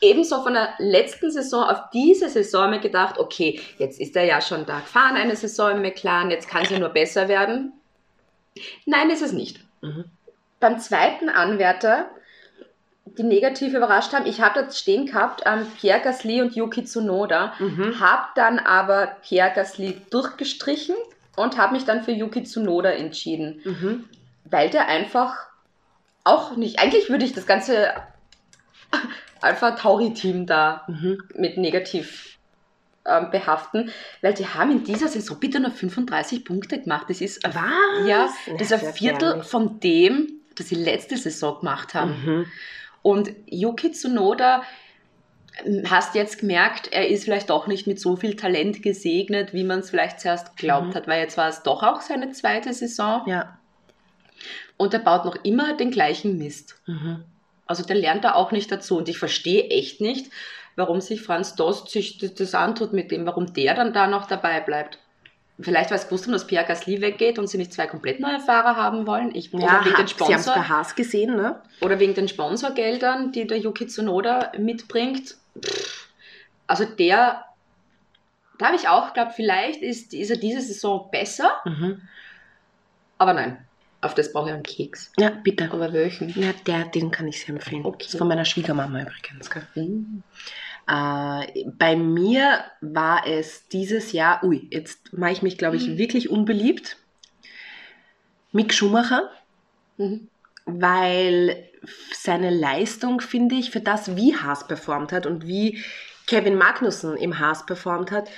ebenso von der letzten Saison auf diese Saison mir gedacht, okay, jetzt ist er ja schon da gefahren, eine Saison im McLaren, jetzt kann sie nur besser werden. Nein, ist es nicht. Mhm. Beim zweiten Anwärter, die negativ überrascht haben, ich habe das stehen gehabt, ähm, Pierre Gasly und Yuki Tsunoda, Mhm. habe dann aber Pierre Gasly durchgestrichen und habe mich dann für Yuki Tsunoda entschieden Mhm. weil der einfach auch nicht, eigentlich würde ich das ganze Alpha Tauri Team da Mhm. mit negativ ähm, behaften, weil die haben in dieser Saison bitte nur 35 Punkte gemacht. Das ist Was? ja, das ist ein Viertel von dem, das sie letzte Saison gemacht haben. Mhm. Und Yuki Tsunoda, ähm, hast jetzt gemerkt, er ist vielleicht doch nicht mit so viel Talent gesegnet, wie man es vielleicht zuerst glaubt Mhm. hat, weil jetzt war es doch auch seine zweite Saison Ja. und er baut noch immer den gleichen Mist. Mhm. Also der lernt da auch nicht dazu und ich verstehe echt nicht, warum sich Franz Dost sich das antut mit dem, warum der dann da noch dabei bleibt. Vielleicht, weil es gewusst haben, dass Pierre Gasly weggeht und sie nicht zwei komplett neue Fahrer haben wollen. Ich, Ja, wegen den ha- Sie haben es Sponsor, bei Haas gesehen, ne? oder wegen den Sponsorgeldern, die der Yuki Tsunoda mitbringt. Also der, da habe ich auch geglaubt, vielleicht ist, ist er diese Saison besser, Mhm. aber nein, auf das brauche ich einen Keks. Ja, bitte. Aber welchen? Ja, der, den kann ich sehr empfehlen. Okay. Das ist von meiner Schwiegermama übrigens. Gell? Äh, bei mir war es dieses Jahr, ui, jetzt mache ich mich, glaube ich, Mhm. wirklich unbeliebt. Mick Schumacher, Mhm. weil seine Leistung, finde ich, für das, wie Haas performt hat und wie Kevin Magnussen im Haas performt hat,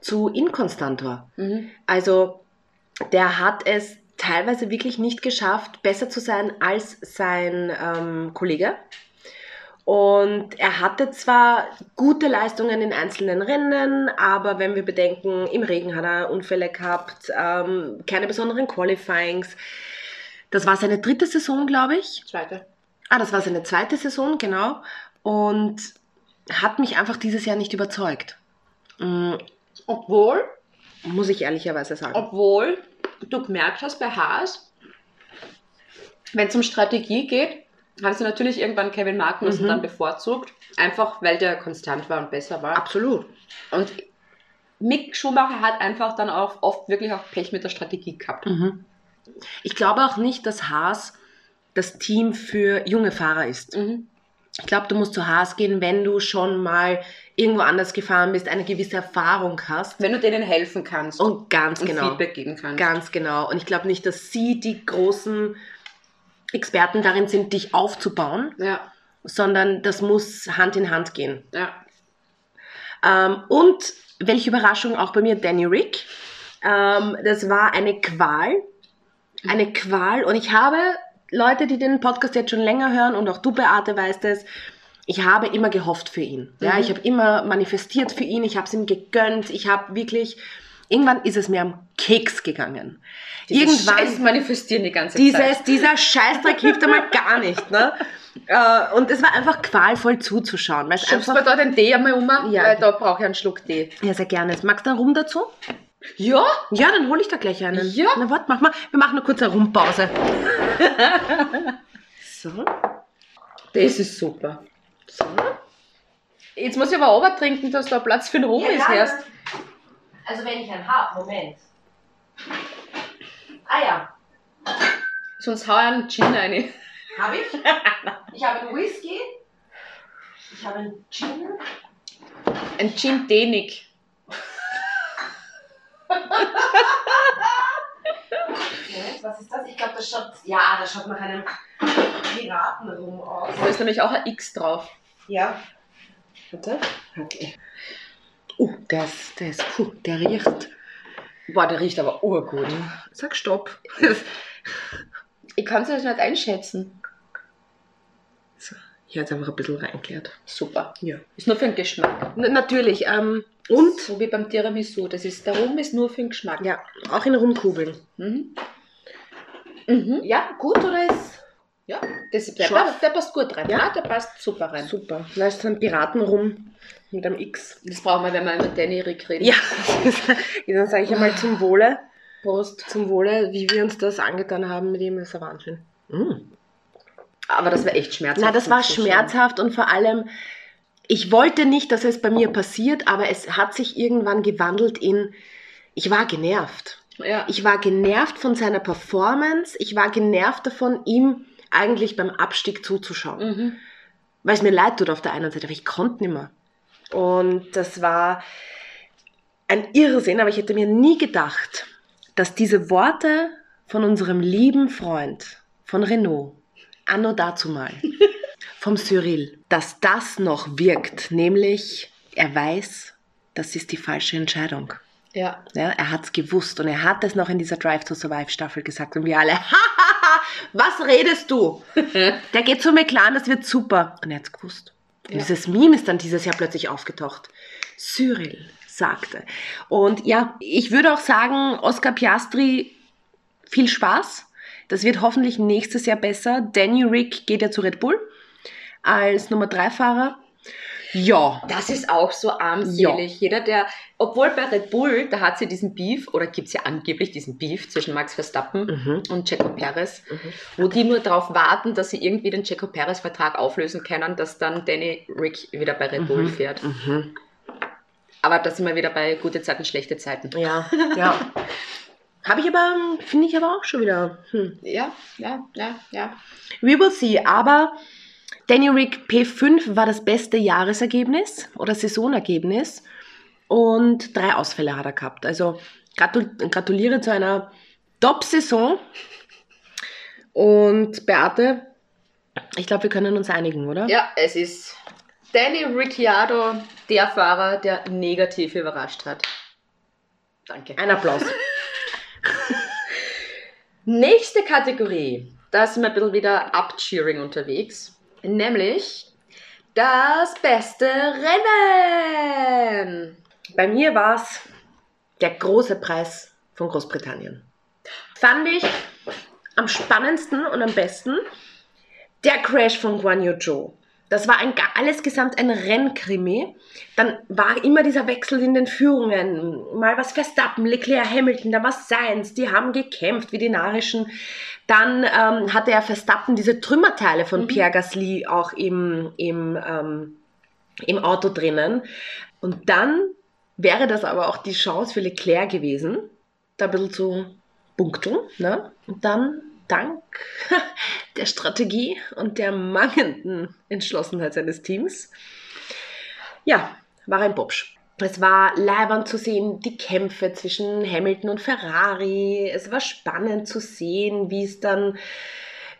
zu inkonstant war. Mhm. Also der hat es teilweise wirklich nicht geschafft, besser zu sein als sein ähm, Kollege. Und er hatte zwar gute Leistungen in einzelnen Rennen, aber wenn wir bedenken, im Regen hat er Unfälle gehabt, ähm, keine besonderen Qualifyings. Das war seine dritte Saison, glaube ich. Zweite. Ah, das war seine zweite Saison, genau. Und hat mich einfach dieses Jahr nicht überzeugt. Mm, Obwohl, Muss ich ehrlicherweise sagen. obwohl du gemerkt hast bei Haas, wenn es um Strategie geht, haben sie natürlich irgendwann Kevin Magnussen Mhm. dann bevorzugt, einfach weil der konstant war und besser war. Absolut. Und Mick Schumacher hat einfach dann auch oft wirklich auch Pech mit der Strategie gehabt. Mhm. Ich glaube auch nicht, dass Haas das Team für junge Fahrer ist. Mhm. Ich glaube, du musst zu Haas gehen, wenn du schon mal irgendwo anders gefahren bist, eine gewisse Erfahrung hast. Wenn du denen helfen kannst Und ganz und genau. Feedback geben kannst. Ganz genau. Und ich glaube nicht, dass sie die großen Experten darin sind, dich aufzubauen, Ja, sondern das muss Hand in Hand gehen. ja. Ähm, und welche Überraschung auch bei mir, Danny Rick. Ähm, das war eine Qual. Eine Qual. Und ich habe Leute, die den Podcast jetzt schon länger hören und auch du, Beate, weißt es, ich habe immer gehofft für ihn. Ja, Mhm. ich habe immer manifestiert für ihn. Ich habe es ihm gegönnt. Ich habe wirklich, irgendwann ist es mir am Keks gegangen. Dieses irgendwann Scheiß manifestieren die ganze dieses, Zeit. dieser Scheißdreck hilft einmal gar nicht. Ne? Äh, und es war einfach qualvoll zuzuschauen. Weil Schubst einfach, mir da den Tee einmal um, Ja. weil da brauche ich einen Schluck Tee. ja, sehr gerne. Magst du einen Rum dazu? Ja? Ja, dann hole ich da gleich einen. Ja. Na warte, mach mal. Wir machen eine kurze Rumpause. so. Das ist super. So. Jetzt muss ich aber aber trinken, dass da Platz für den Rum ist erst. Also wenn ich einen habe, Moment. Ah ja, Sonst hau ich einen Gin rein. habe ich. Ich habe einen Whisky. Ich habe einen Gin. Ein Gin Tonic. Moment, was ist das? Ich glaube, das schaut, ja, das schaut nach einem Piratenrum aus. Da ist nämlich auch ein X drauf. Ja. Warte. Okay. Uh, der ist, der ist, puh, der riecht. Boah, der riecht aber urgut. Sag Stopp. Ich kann es nicht einschätzen. So, hier hat einfach ein bisschen reingeklärt. Super. Ja. Ist nur für den Geschmack. N natürlich. Ähm, und? So wie beim Tiramisu. Das ist, der Rum ist nur für den Geschmack. Ja, auch in Rumkugeln. Mhm. Mhm. Ja, gut oder ist? Ja, das, der, passt, der passt gut rein. Ja. Ja, der passt super rein. Super. Da ist ein Piratenrum mit einem X. Das brauchen wir, wenn wir über Danny Rick reden. Ja, dann sage ich einmal zum Wohle. Prost. Zum Wohle, wie wir uns das angetan haben mit ihm, ist ein Wahnsinn. Mm. Aber das war echt schmerzhaft. Na, das war schmerzhaft und vor allem, ich wollte nicht, dass es bei mir passiert, aber es hat sich irgendwann gewandelt in, ich war genervt. Ja. Ich war genervt von seiner Performance, ich war genervt davon, ihm eigentlich beim Abstieg zuzuschauen. Mhm. Weil es mir leid tut auf der einen Seite, aber ich konnte nicht mehr. Und das war ein Irrsinn, aber ich hätte mir nie gedacht, dass diese Worte von unserem lieben Freund, von Renault, anno dazumal, vom Cyril, dass das noch wirkt, nämlich er weiß, das ist die falsche Entscheidung. Ja. Ja, er hat es gewusst und er hat es noch in dieser Drive to Survive Staffel gesagt und wir alle, hahaha, was redest du? Der geht zu McLaren, das wird super. Und er hat es gewusst. Ja. dieses Meme ist dann dieses Jahr plötzlich aufgetaucht. Cyril sagte. Und ja, ich würde auch sagen, Oscar Piastri, viel Spaß. Das wird hoffentlich nächstes Jahr besser. Danny Rick geht ja zu Red Bull als Nummer 3 Fahrer. Ja, Das ist auch so armselig. Jeder, der, obwohl bei Red Bull, da hat sie diesen Beef, oder gibt es ja angeblich diesen Beef zwischen Max Verstappen Mhm. und Checo Perez, wo die nur darauf warten, dass sie irgendwie den Checo Perez-Vertrag auflösen können, dass dann Danny Rick wieder bei Red Bull fährt. Mhm. Aber da sind wir wieder bei gute Zeiten, schlechte Zeiten. Ja, ja. Habe ich aber, finde ich aber auch schon wieder. Hm. Ja, ja, ja, ja. We will see. Aber Danny Rick P5 war das beste Jahresergebnis oder Saisonergebnis und drei Ausfälle hat er gehabt. Also gratul gratuliere zu einer Top-Saison. Und Beate, ich glaube, wir können uns einigen, oder? Ja, es ist Danny Ricciardo, der Fahrer, der negativ überrascht hat. Danke. Ein Applaus. Nächste Kategorie. Da sind wir ein bisschen wieder Up-Cheering unterwegs. Nämlich das beste Rennen. Bei mir war es der große Preis von Großbritannien. Fand ich am spannendsten und am besten der Crash von Guan Yu Zhou. Das war ein, alles gesamt ein Rennkrimi. Dann war immer dieser Wechsel in den Führungen. Mal was Verstappen, Leclerc, Hamilton, da war Sainz. Die haben gekämpft wie die Narischen. Dann ähm, hatte er Verstappen diese Trümmerteile von Pierre Gasly auch im, im, ähm, im Auto drinnen. Und dann wäre das aber auch die Chance für Leclerc gewesen, da ein bisschen zu punkten. Ne? Und dann, dank der Strategie und der mangelnden Entschlossenheit seines Teams, ja, war ein Bobsch. Es war leibend zu sehen, die Kämpfe zwischen Hamilton und Ferrari. Es war spannend zu sehen, wie es dann,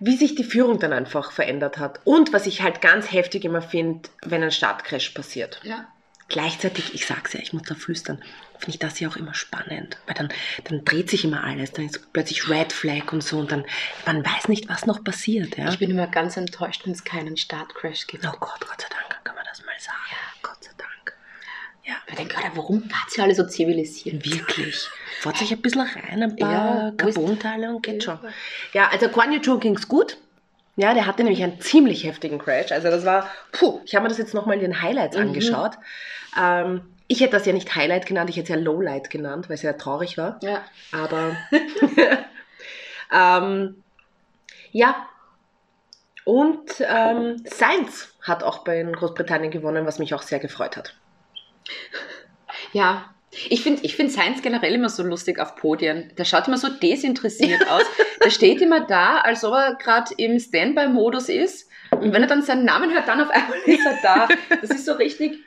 wie sich die Führung dann einfach verändert hat. Und was ich halt ganz heftig immer finde, wenn ein Startcrash passiert. Ja. Gleichzeitig, ich sag's ja, ich muss da flüstern, finde ich das ja auch immer spannend, weil dann, dann dreht sich immer alles, dann ist plötzlich Red Flag und so und dann, man weiß nicht, was noch passiert, ja. Ich bin immer ganz enttäuscht, wenn es keinen Startcrash gibt. oh Gott, Gott sei Dank, kann man das mal sagen. Gott sei Dank. Ja, Ich denke gerade, warum wart ihr alle so zivilisiert? wirklich. Fahrt sich ein bisschen rein, ein paar Ja, Carbonteile und geht Ja. schon. Ja, also Guan Yu ging's gut. Ja, der hatte nämlich einen ziemlich heftigen Crash. Also das war, puh, ich habe mir das jetzt nochmal in den Highlights Mhm. angeschaut. Ähm, ich hätte das ja nicht Highlight genannt, ich hätte es ja Lowlight genannt, weil es ja traurig war. Ja. Aber ähm, ja. Und ähm, Sainz hat auch bei Großbritannien gewonnen, was mich auch sehr gefreut hat. Ja. Ich finde ich find Science generell immer so lustig auf Podien. Der schaut immer so desinteressiert aus. Der steht immer da, als ob er gerade im Standby-Modus ist. Und wenn er dann seinen Namen hört, dann auf einmal ist er da. Das ist so richtig.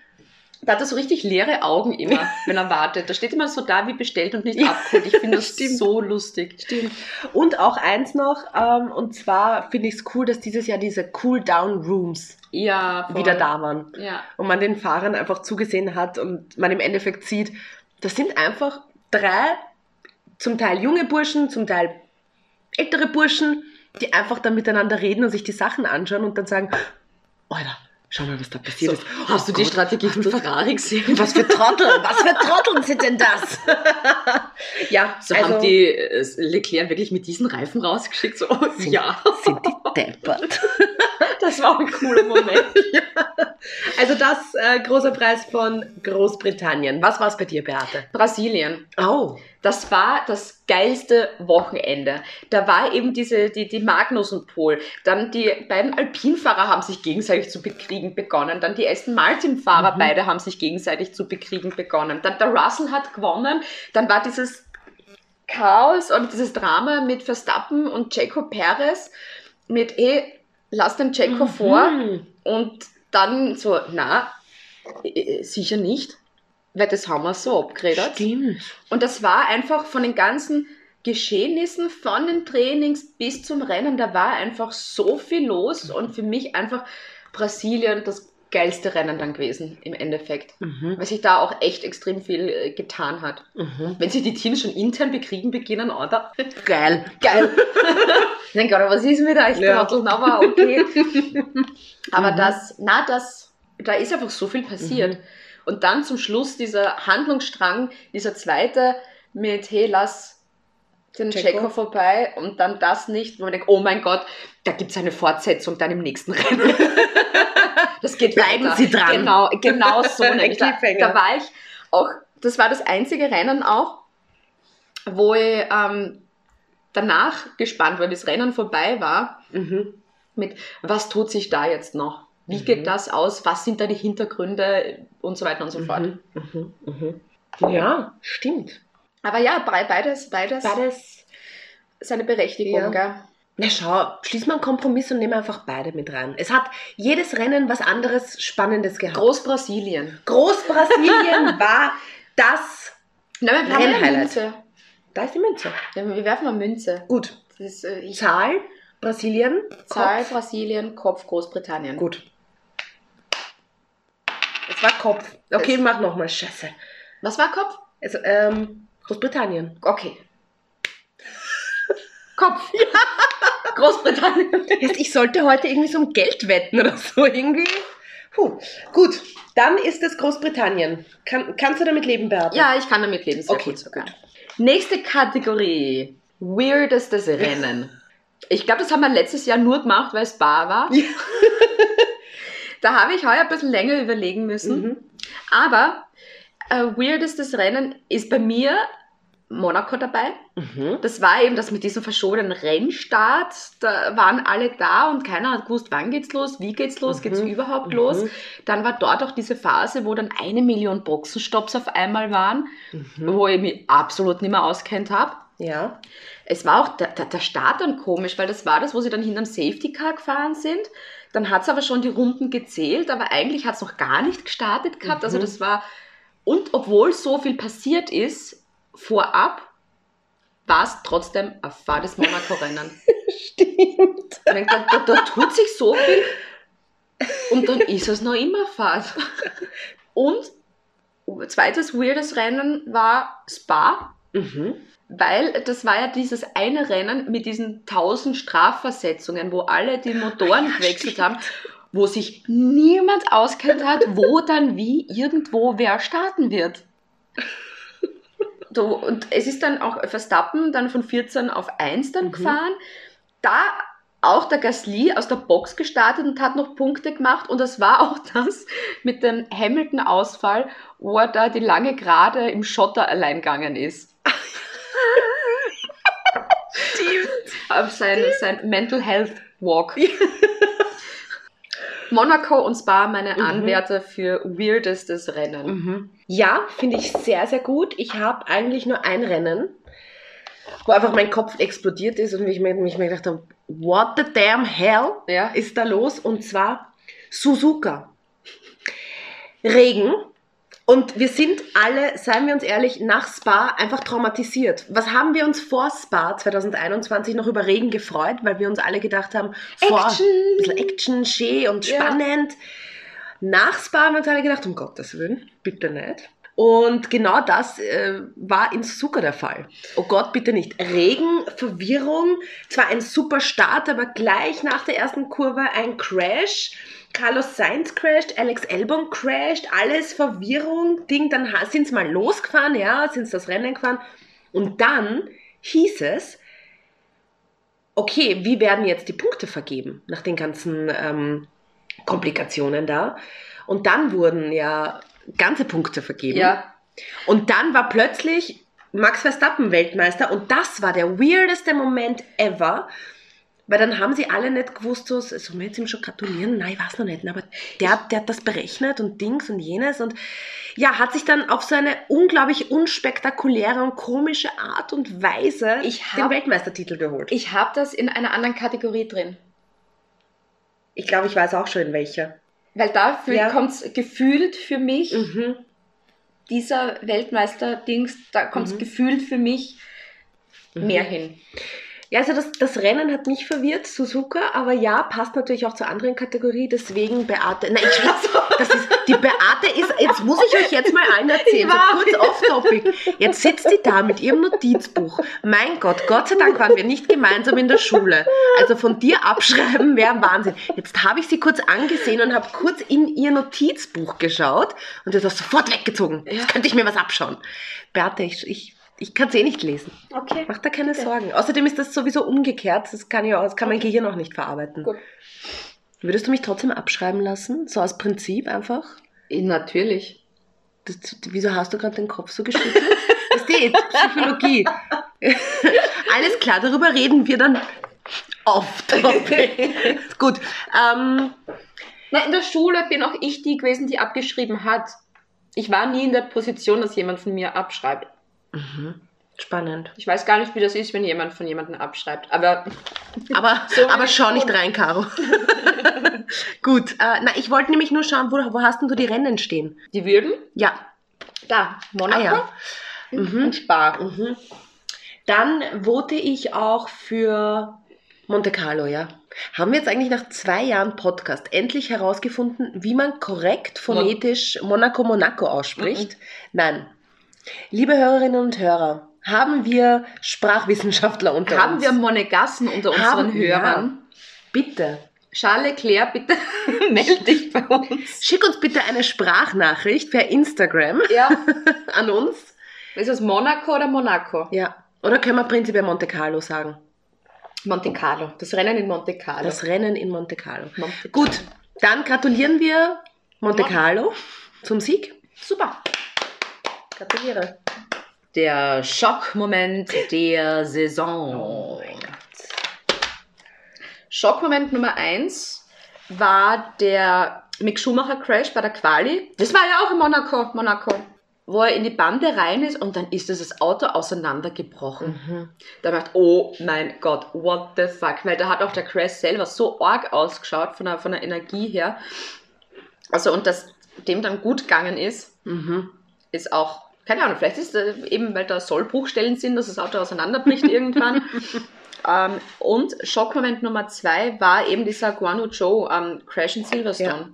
Da hat er so richtig leere Augen immer, wenn er wartet. Da steht immer so da wie bestellt und nicht Ja, abgeholt. Ich finde das stimmt. so lustig. Stimmt. Und auch eins noch, ähm, und zwar finde ich es cool, dass dieses Jahr diese Cool-Down-Rooms Ja, wieder da waren. Ja. Und man den Fahrern einfach zugesehen hat und man im Endeffekt sieht, das sind einfach drei, zum Teil junge Burschen, zum Teil ältere Burschen, die einfach dann miteinander reden und sich die Sachen anschauen und dann sagen, Alter, schau mal, was da passiert So, ist. hast Oh du die Gott, Strategie hast von du- Ferrari gesehen? Was für Trottel, was für Trotteln sind denn das? ja, So also, haben die äh, Leclerc wirklich mit diesen Reifen rausgeschickt? So, oh, Sind- ja, sind die deppert. das war ein cooler Moment. Also das äh, große Preis von Großbritannien. Was war es bei dir, Beate? Brasilien. Oh. Das war das geilste Wochenende. Da war eben diese, die, die Magnus und Pol. Dann die beiden Alpinfahrer haben sich gegenseitig zu bekriegen begonnen. Dann die Aston Martin-Fahrer, Mhm. beide haben sich gegenseitig zu bekriegen begonnen. Dann der Russell hat gewonnen. Dann war dieses Chaos und dieses Drama mit Verstappen und Checo Perez mit, eh, lass den vor. Mhm. Und dann so, na, sicher nicht, weil das haben wir so abgeredet. Stimmt. Und das war einfach von den ganzen Geschehnissen, von den Trainings bis zum Rennen, da war einfach so viel los und für mich einfach Brasilien das geilste Rennen dann gewesen, im Endeffekt. Mhm. Weil sich da auch echt extrem viel äh, getan hat. Mhm. Wenn sich die Teams schon intern bekriegen beginnen, oder? Geil. Geil. ich denke, oder was ist mit euch, Ja. Trotteln? Aber okay. Aber Mhm. das, na, das, da ist einfach so viel passiert. Und dann zum Schluss dieser Handlungsstrang, dieser zweite mit, hey, lass den Checo. Checo vorbei und dann das nicht, wo man denkt, oh mein Gott, da gibt es eine Fortsetzung dann im nächsten Rennen. das geht Bleiben weiter. Sie dran. Genau, genau so. Ein da, da war ich auch, das war das einzige Rennen auch, wo ich ähm, danach gespannt war, wie das Rennen vorbei war, Mhm. mit was tut sich da jetzt noch? Wie Mhm. geht das aus? Was sind da die Hintergründe und so weiter und so fort. Mhm. Mhm. Mhm. Ja, stimmt. Aber ja, be- beides, beides, Beides. seine Berechtigung, Ja. gell? Na schau, schließ mal einen Kompromiss und nimm einfach beide mit rein. Es hat jedes Rennen was anderes Spannendes gehabt. Groß-Brasilien. Groß-Brasilien war das. Na, wir haben eine. Münze. Da ist die Münze. Ja, Wir werfen mal Münze. Gut. Ist, äh, Zahl, Brasilien, Zahl, Kopf. Brasilien, Kopf, Großbritannien. Gut. Es war Kopf. Okay, Es- mach nochmal. Scheiße. Was war Kopf? Also, ähm, Großbritannien. Okay. Kopf. Großbritannien. Jetzt, ich sollte heute irgendwie so um Geld wetten oder so irgendwie. Puh. Gut, dann ist es Großbritannien. Kann, kannst du damit leben, Beate? Ja, ich kann damit leben. Sehr Okay, gut sogar. Nächste Kategorie. Weirdestes Rennen. Ich glaube, das haben wir letztes Jahr nur gemacht, weil es bar war. Ja. Da habe ich heuer ein bisschen länger überlegen müssen. Mhm. Aber äh, weirdestes Rennen ist bei mir Monaco dabei. Mhm. Das war eben das mit diesem verschobenen Rennstart. Da waren alle da und keiner hat gewusst, wann geht's los, wie geht's los, geht's Mhm. überhaupt Mhm. los. Dann war dort auch diese Phase, wo dann eine Million Boxenstopps auf einmal waren, Mhm. wo ich mich absolut nicht mehr auskennt habe. Ja. Es war auch der, der, der Start dann komisch, weil das war das, wo sie dann hinterm Safety Car gefahren sind. Dann hat es aber schon die Runden gezählt, aber eigentlich hat es noch gar nicht gestartet gehabt. Also Mhm. das war, und obwohl so viel passiert ist, vorab, war es trotzdem ein fades Monaco-Rennen. Stimmt. Da, da, da tut sich so viel und dann ist es noch immer fad. Und zweites weirdes Rennen war Spa. Mhm. Weil das war ja dieses eine Rennen mit diesen tausend Strafversetzungen, wo alle die Motoren gewechselt haben, wo sich niemand auskennt hat, wo dann wie irgendwo wer starten wird. So, und es ist dann auch Verstappen dann von 14 auf 1 dann Mhm. gefahren. Da auch der Gasly aus der Box gestartet und hat noch Punkte gemacht. Und das war auch das mit dem Hamilton-Ausfall, wo er da die lange Gerade im Schotter allein gegangen ist. Auf sein, sein Mental Health Walk. Monaco und Spa meine Mhm. Anwärter für weirdestes Rennen. Mhm. Ja, finde ich sehr, sehr gut. Ich habe eigentlich nur ein Rennen, wo einfach mein Kopf explodiert ist und ich mir, mich mir gedacht habe, what the damn hell Ja. ist da los? Und zwar Suzuka. Regen. Und wir sind alle, seien wir uns ehrlich, nach Spa einfach traumatisiert. Was haben wir uns vor Spa 2021 noch über Regen gefreut, weil wir uns alle gedacht haben, vor, Action! ein bisschen Action, schön und Ja. spannend. Nach Spa haben wir uns alle gedacht, um Gottes Willen, bitte nicht. Und genau das äh, war in Suzuka der Fall. Oh Gott, bitte nicht. Regen, Verwirrung, zwar ein super Start, aber gleich nach der ersten Kurve ein Crash. Carlos Sainz crasht, Alex Albon crasht, alles Verwirrung, Ding, dann sind sie mal losgefahren, ja, sind sie das Rennen gefahren. Und dann hieß es, okay, wie werden jetzt die Punkte vergeben nach den ganzen ähm, Komplikationen da? Und dann wurden ja ganze Punkte vergeben. Ja. Und dann war plötzlich Max Verstappen Weltmeister und das war der weirdeste Moment ever. Weil dann haben sie alle nicht gewusst, so, sollen wir jetzt ihm schon gratulieren? Nein, ich weiß noch nicht. Aber der, der hat das berechnet und Dings und jenes. Und ja, hat sich dann auf so eine unglaublich unspektakuläre und komische Art und Weise Ich den hab- Weltmeistertitel geholt. Ich habe das in einer anderen Kategorie drin. Ich glaube, ich weiß auch schon in welcher. Weil dafür Ja. kommt es gefühlt für mich, Mhm. dieser Weltmeister-Dings, da kommt es Mhm. gefühlt für mich Mhm. mehr hin. Ja, also das, das Rennen hat mich verwirrt, Suzuka, aber ja, passt natürlich auch zur anderen Kategorie, deswegen Beate. Nein, ich, das ist, die Beate ist, jetzt muss ich euch jetzt mal allen erzählen, so kurz off-topic. Jetzt sitzt die da mit ihrem Notizbuch. Mein Gott, Gott sei Dank waren wir nicht gemeinsam in der Schule. Also von dir abschreiben wäre Wahnsinn. Jetzt habe ich sie kurz angesehen und habe kurz in ihr Notizbuch geschaut und hat das sofort weggezogen. Jetzt könnte ich mir was abschauen. Beate, ich, ich ich kann es eh nicht lesen. Okay. Mach da keine Sorgen. Außerdem ist das sowieso umgekehrt. Das kann, ja, das kann mein Gehirn auch nicht verarbeiten. Gut. Würdest du mich trotzdem abschreiben lassen? So aus Prinzip einfach? Eh, Natürlich. Das, wieso hast du gerade den Kopf so geschüttelt? Das ist die Psychologie. Alles klar, darüber reden wir dann oft. Gut. Ähm, Na, in der Schule bin auch ich die gewesen, die abgeschrieben hat. Ich war nie in der Position, dass jemand von mir abschreibt. Spannend. Ich weiß gar nicht, wie das ist, wenn jemand von jemandem abschreibt. Aber Aber, So aber schau nicht rein, Caro. Gut. Äh, na, ich wollte nämlich nur schauen, wo, wo hast denn du die Rennen stehen? die würden Ja. da, Monaco Ah ja. Mhm. und Spa. Mhm. Dann vote ich auch für Monte Carlo, ja. Haben wir jetzt eigentlich nach zwei Jahren Podcast endlich herausgefunden, wie man korrekt phonetisch Monaco Monaco ausspricht? Nein. Liebe Hörerinnen und Hörer, haben wir Sprachwissenschaftler unter Haben uns? wir Monegassen unter unseren Haben- Hörern? Bitte. Charles Leclerc, bitte melde dich bei uns. Schick uns bitte eine Sprachnachricht per Instagram Ja. an uns. Ist es Monaco oder Monaco? Ja. Oder können wir prinzipiell Monte Carlo sagen? Monte Carlo. Das Rennen in Monte Carlo. Das Rennen in Monte Carlo. Monte Gut, dann gratulieren wir Monte Mon- Carlo zum Sieg. Super. Gratuliere. Der Schockmoment der Saison. Schockmoment Nummer eins war der Mick Schumacher Crash bei der Quali. Das war ja auch in Monaco, Monaco, wo er in die Bande rein ist und dann ist dieses Auto auseinandergebrochen. Da dachte ich, oh mein Gott, what the fuck? Weil da hat auch der Crash selber so arg ausgeschaut von der, von der Energie her. Also und dass dem dann gut gegangen ist, Mhm. ist auch, keine Ahnung, vielleicht ist äh, eben, weil da Sollbruchstellen sind, dass das Auto auseinanderbricht irgendwann. ähm, und Schockmoment Nummer zwei war eben dieser Guan Yu Zhou ähm, Crash in Silverstone. Ja.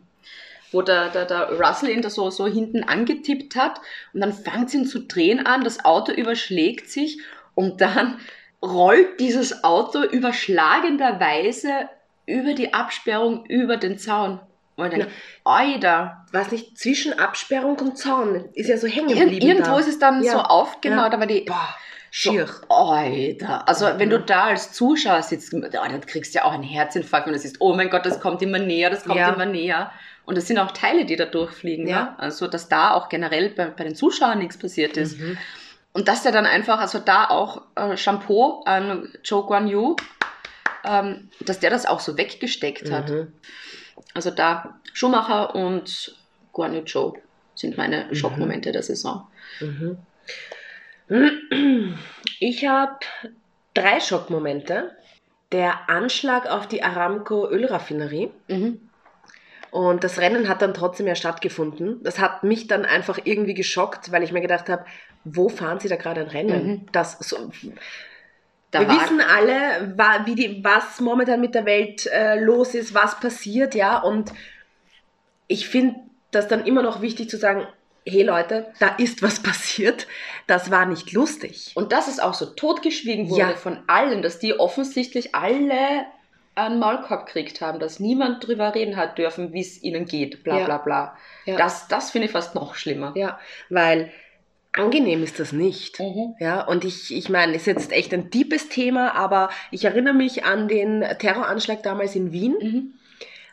Wo der, der, der Russell ihn da so, so hinten angetippt hat und dann fängt es ihn zu drehen an, das Auto überschlägt sich und dann rollt dieses Auto überschlagenderweise über die Absperrung über den Zaun. Und denke, Alter, Was nicht zwischen Absperrung und Zaun ist ja so hängen Ir geblieben. irgendwo da. ist es dann Ja. so auf, genau, Ja. da war die. Boah, so, schier. Alter. Also, wenn du Mhm. da als Zuschauer sitzt, oh, dann kriegst du ja auch einen Herzinfarkt, wenn du siehst, oh mein Gott, das kommt immer näher, das kommt Ja. immer näher. Und es sind auch Teile, die da durchfliegen. Ja. Ne? Also, dass da auch generell bei, bei den Zuschauern nichts passiert ist. Mhm. Und dass der dann einfach, also da auch äh, Shampoo an Joe Guan Yu, ähm, dass der das auch so weggesteckt hat. Also da Schumacher und Guan Yu Zhou sind meine Mhm. Schockmomente der Saison. Mhm. Ich habe drei Schockmomente. Der Anschlag auf die Aramco Ölraffinerie. Mhm. Und das Rennen hat dann trotzdem ja stattgefunden. Das hat mich dann einfach irgendwie geschockt, weil ich mir gedacht habe, wo fahren sie da gerade ein Rennen? Mhm. Das so, Da wir wissen alle, wa- die, was momentan mit der Welt äh, los ist, was passiert, ja. Und ich finde das dann immer noch wichtig zu sagen, hey Leute, da ist was passiert. Das war nicht lustig. Und dass es auch so totgeschwiegen wurde Ja. von allen, dass die offensichtlich alle einen Maulkorb gekriegt haben, dass niemand drüber reden hat dürfen, wie es ihnen geht, bla Ja. bla bla. Ja. Das, das finde ich fast noch schlimmer. Ja, weil angenehm ist das nicht. Mhm. Ja, und ich, ich meine, ist jetzt echt ein deepes Thema, aber ich erinnere mich an den Terroranschlag damals in Wien, Mhm.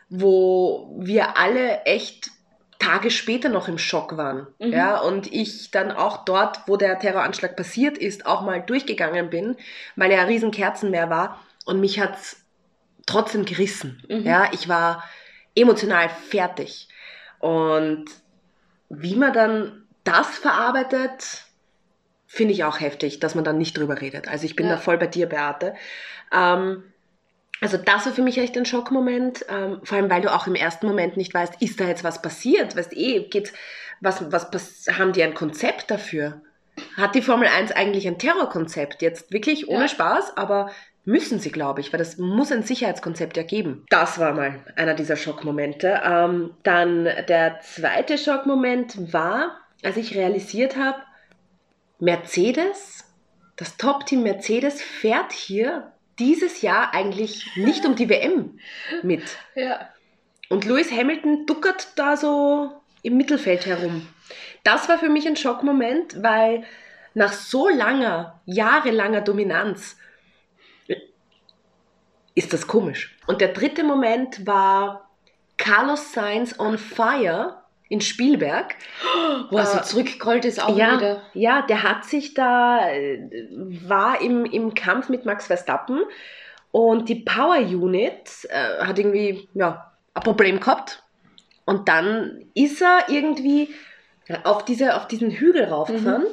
wo wir alle echt Tage später noch im Schock waren. Mhm. Ja, und ich dann auch dort, wo der Terroranschlag passiert ist, auch mal durchgegangen bin, weil ja ein riesen Kerzenmeer war und mich hat's trotzdem gerissen. Mhm. Ja, ich war emotional fertig. Und wie man dann das verarbeitet, finde ich auch heftig, dass man dann nicht drüber redet. Also ich bin Ja. da voll bei dir, Beate. Ähm, also das war für mich echt ein Schockmoment, ähm, vor allem weil du auch im ersten Moment nicht weißt, ist da jetzt was passiert? Weißt eh, geht's, was, was haben die ein Konzept dafür? Hat die Formel 1 eigentlich ein Terrorkonzept? Jetzt wirklich ohne Ja. Spaß, aber Müssen sie, glaube ich, weil das muss ein Sicherheitskonzept ergeben. Das war mal einer dieser Schockmomente. Ähm, dann der zweite Schockmoment war, als ich realisiert habe, Mercedes, das Top-Team Mercedes fährt hier dieses Jahr eigentlich nicht um die WM mit. Ja. Und Lewis Hamilton duckert da so im Mittelfeld herum. Das war für mich ein Schockmoment, weil nach so langer, jahrelanger Dominanz ist das komisch. Und der dritte Moment war Carlos Sainz on Fire in Spielberg. Wo er so Äh, zurückgerollt ist auch ja, wieder. ja, der hat sich da, äh, war im, im Kampf mit Max Verstappen und die Power Unit äh, hat irgendwie ja, ein Problem gehabt. Und dann ist er irgendwie auf, diese, auf diesen Hügel raufgefahren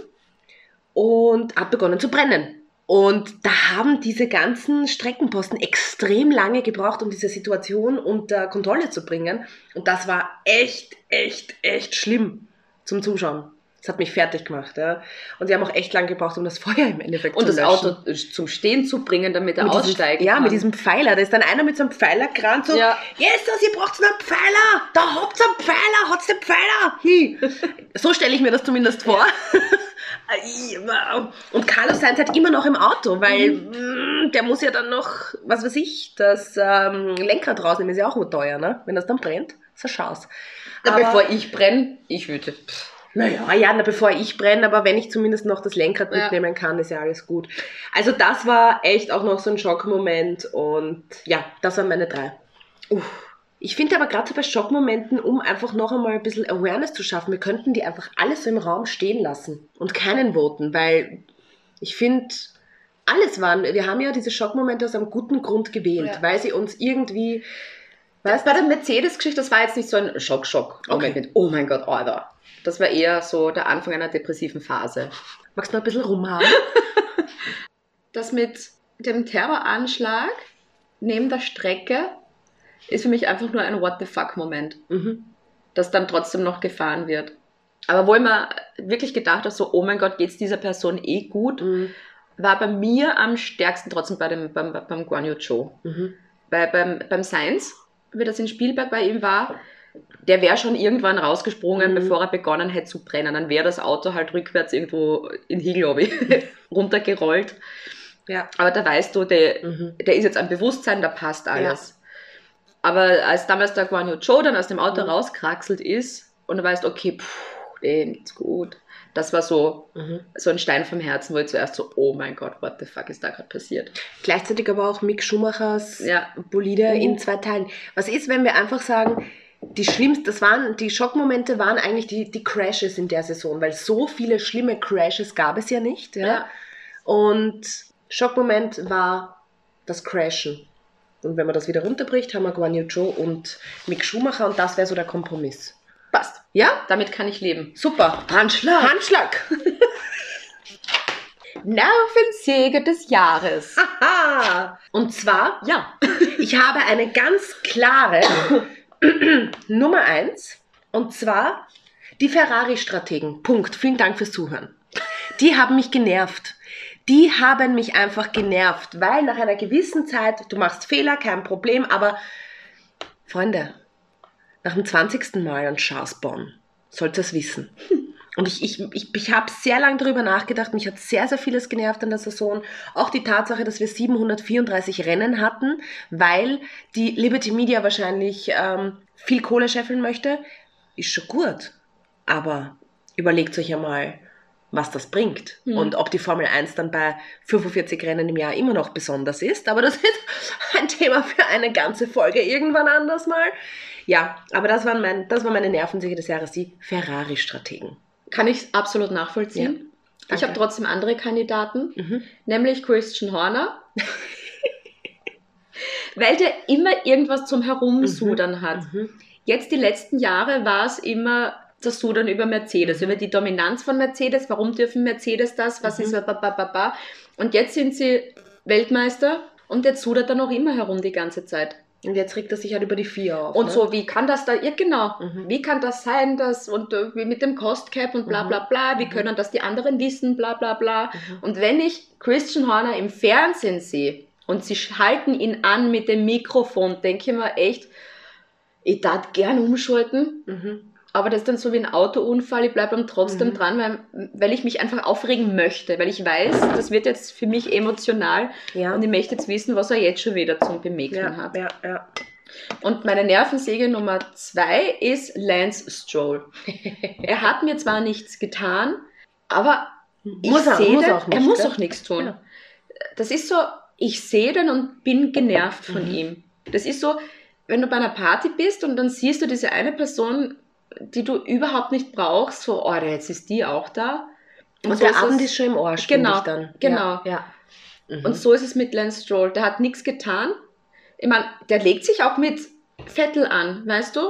und hat begonnen zu brennen. Und da haben diese ganzen Streckenposten extrem lange gebraucht, um diese Situation unter Kontrolle zu bringen. Und das war echt, echt, echt schlimm zum Zuschauen. Das hat mich fertig gemacht. Ja. Und sie haben auch echt lange gebraucht, um das Feuer im Endeffekt Und zu das löschen. Auto zum Stehen zu bringen, damit er mit diesem, aussteigen Ja, kann. mit diesem Pfeiler. Da ist dann einer mit so einem Pfeilerkran so, Ja. Jesus, ihr braucht einen Pfeiler! Da habt ihr einen Pfeiler! Hat's den Pfeiler! Hi. So stelle ich mir das zumindest vor. Und Carlos Sainz hat immer noch im Auto, weil Mhm. mm, der muss ja dann noch, was weiß ich, das ähm, Lenkrad rausnehmen, ist ja auch teuer, ne? Wenn das dann brennt, ist Chance. Na, Aber- bevor ich brenne, ich würde. Naja, ja, na, bevor ich brenne, aber wenn ich zumindest noch das Lenkrad Ja. mitnehmen kann, ist ja alles gut. Also das war echt auch noch so ein Schockmoment und ja, das waren meine drei. Uff. Ich finde aber gerade so bei Schockmomenten, um einfach noch einmal ein bisschen Awareness zu schaffen, wir könnten die einfach alles so im Raum stehen lassen und keinen voten, weil ich finde, alles waren, wir haben ja diese Schockmomente aus einem guten Grund gewählt, Ja. weil sie uns irgendwie, Weißt, bei der Mercedes-Geschichte, das war jetzt nicht so ein Schock-Schock. Moment Okay. mit, oh mein Gott, Alter. Das war eher so der Anfang einer depressiven Phase. magst du noch ein bisschen rumhaben? Das mit dem Terroranschlag neben der Strecke ist für mich einfach nur ein What the fuck-Moment, mhm. das dann trotzdem noch gefahren wird. Aber wo ich mir wirklich gedacht habe, so, oh mein Gott, geht's dieser Person eh gut, Mhm. war bei mir am stärksten trotzdem bei dem, beim, beim Guan Yu Zhou. Mhm. Weil beim, beim Science, wie das in Spielberg bei ihm war, der wäre schon irgendwann rausgesprungen, Mhm. bevor er begonnen hätte zu brennen. Dann wäre das Auto halt rückwärts irgendwo in Higlobi runtergerollt. Ja. Aber da weißt du, der, Mhm. der ist jetzt am Bewusstsein, da passt alles. Aber als damals der Guan Yu Zhou dann aus dem Auto Mhm. rauskraxelt ist und du weißt, okay, puh, dem geht's gut. Das war so, Mhm. so ein Stein vom Herzen, wo ich zuerst so, oh mein Gott, what the fuck ist da gerade passiert? Gleichzeitig aber auch Mick Schumachers Ja. Bolide Mhm. in zwei Teilen. Was ist, wenn wir einfach sagen, die schlimmsten, das waren, die Schockmomente waren eigentlich die, die Crashes in der Saison, weil so viele schlimme Crashes gab es ja nicht. Ja? Ja. Und Schockmoment war das Crashen. Und wenn man das wieder runterbricht, haben wir Guan Yu Zhou und Mick Schumacher und das wäre so der Kompromiss. Passt. Ja? Damit kann ich leben. Super. Handschlag. Handschlag. Nervensäge des Jahres. Haha. Und zwar Ja. Ich habe eine ganz klare Nummer eins und zwar die Ferrari-Strategen. Punkt. Vielen Dank fürs Zuhören. Die haben mich genervt. Die haben mich einfach genervt, weil nach einer gewissen Zeit, du machst Fehler, kein Problem, aber Freunde, nach dem 20. Mal an Scharsborn sollt ihr es wissen. Und ich, ich, ich, ich habe sehr lange darüber nachgedacht. Mich hat sehr, sehr vieles genervt an der Saison. Auch die Tatsache, dass wir 734 Rennen hatten, weil die Liberty Media wahrscheinlich ähm, viel Kohle scheffeln möchte, ist schon gut. Aber überlegt euch einmal, was das bringt. Mhm. Und ob die Formel 1 dann bei 45 Rennen im Jahr immer noch besonders ist. Aber das ist ein Thema für eine ganze Folge irgendwann anders mal. Ja, aber das, waren mein, das war meine Nervensäge des Jahres, die Ferrari-Strategen. Kann ich absolut nachvollziehen. Ja, ich habe trotzdem andere Kandidaten, Mhm. nämlich Christian Horner. Weil der immer irgendwas zum Herumsudern hat. Mhm. Jetzt die letzten Jahre war es immer das Sudern über Mercedes, über die Dominanz von Mercedes. Warum dürfen Mercedes das? Was Mhm. ist ba, ba, ba, ba. Und jetzt sind sie Weltmeister und jetzt sudert er noch immer herum die ganze Zeit. Und jetzt regt er sich halt über die vier auf. Und ne? so, wie kann das da, ja genau, Mhm. wie kann das sein, dass, und äh, wie mit dem Cost Cap und bla Mhm. bla bla, wie Mhm. können das die anderen wissen, bla bla bla. Mhm. Und wenn ich Christian Horner im Fernsehen sehe und sie halten ihn an mit dem Mikrofon, denke ich mir echt, ich darf gern umschalten, Mhm. Aber das ist dann so wie ein Autounfall, ich bleibe dann trotzdem Mhm. dran, weil, weil ich mich einfach aufregen möchte, weil ich weiß, das wird jetzt für mich emotional Ja. und ich möchte jetzt wissen, was er jetzt schon wieder zum Bemäkeln Ja, hat. ja, ja. Und meine Nervensäge Nummer zwei ist Lance Stroll. er hat mir zwar nichts getan, aber ich sehe muss den, auch nicht, er muss gell? auch nichts tun. Ja. Das ist so, ich sehe den und bin genervt von Mhm. ihm. Das ist so, wenn du bei einer Party bist und dann siehst du diese eine Person, die du überhaupt nicht brauchst, so, oh, jetzt ist die auch da. Und, so der es- Abend ist schon im Arsch, Genau, ich dann. genau. Ja. ja. Mhm. Und so ist es mit Lance Stroll. Der hat nichts getan. Ich meine, der legt sich auch mit Vettel an, weißt du?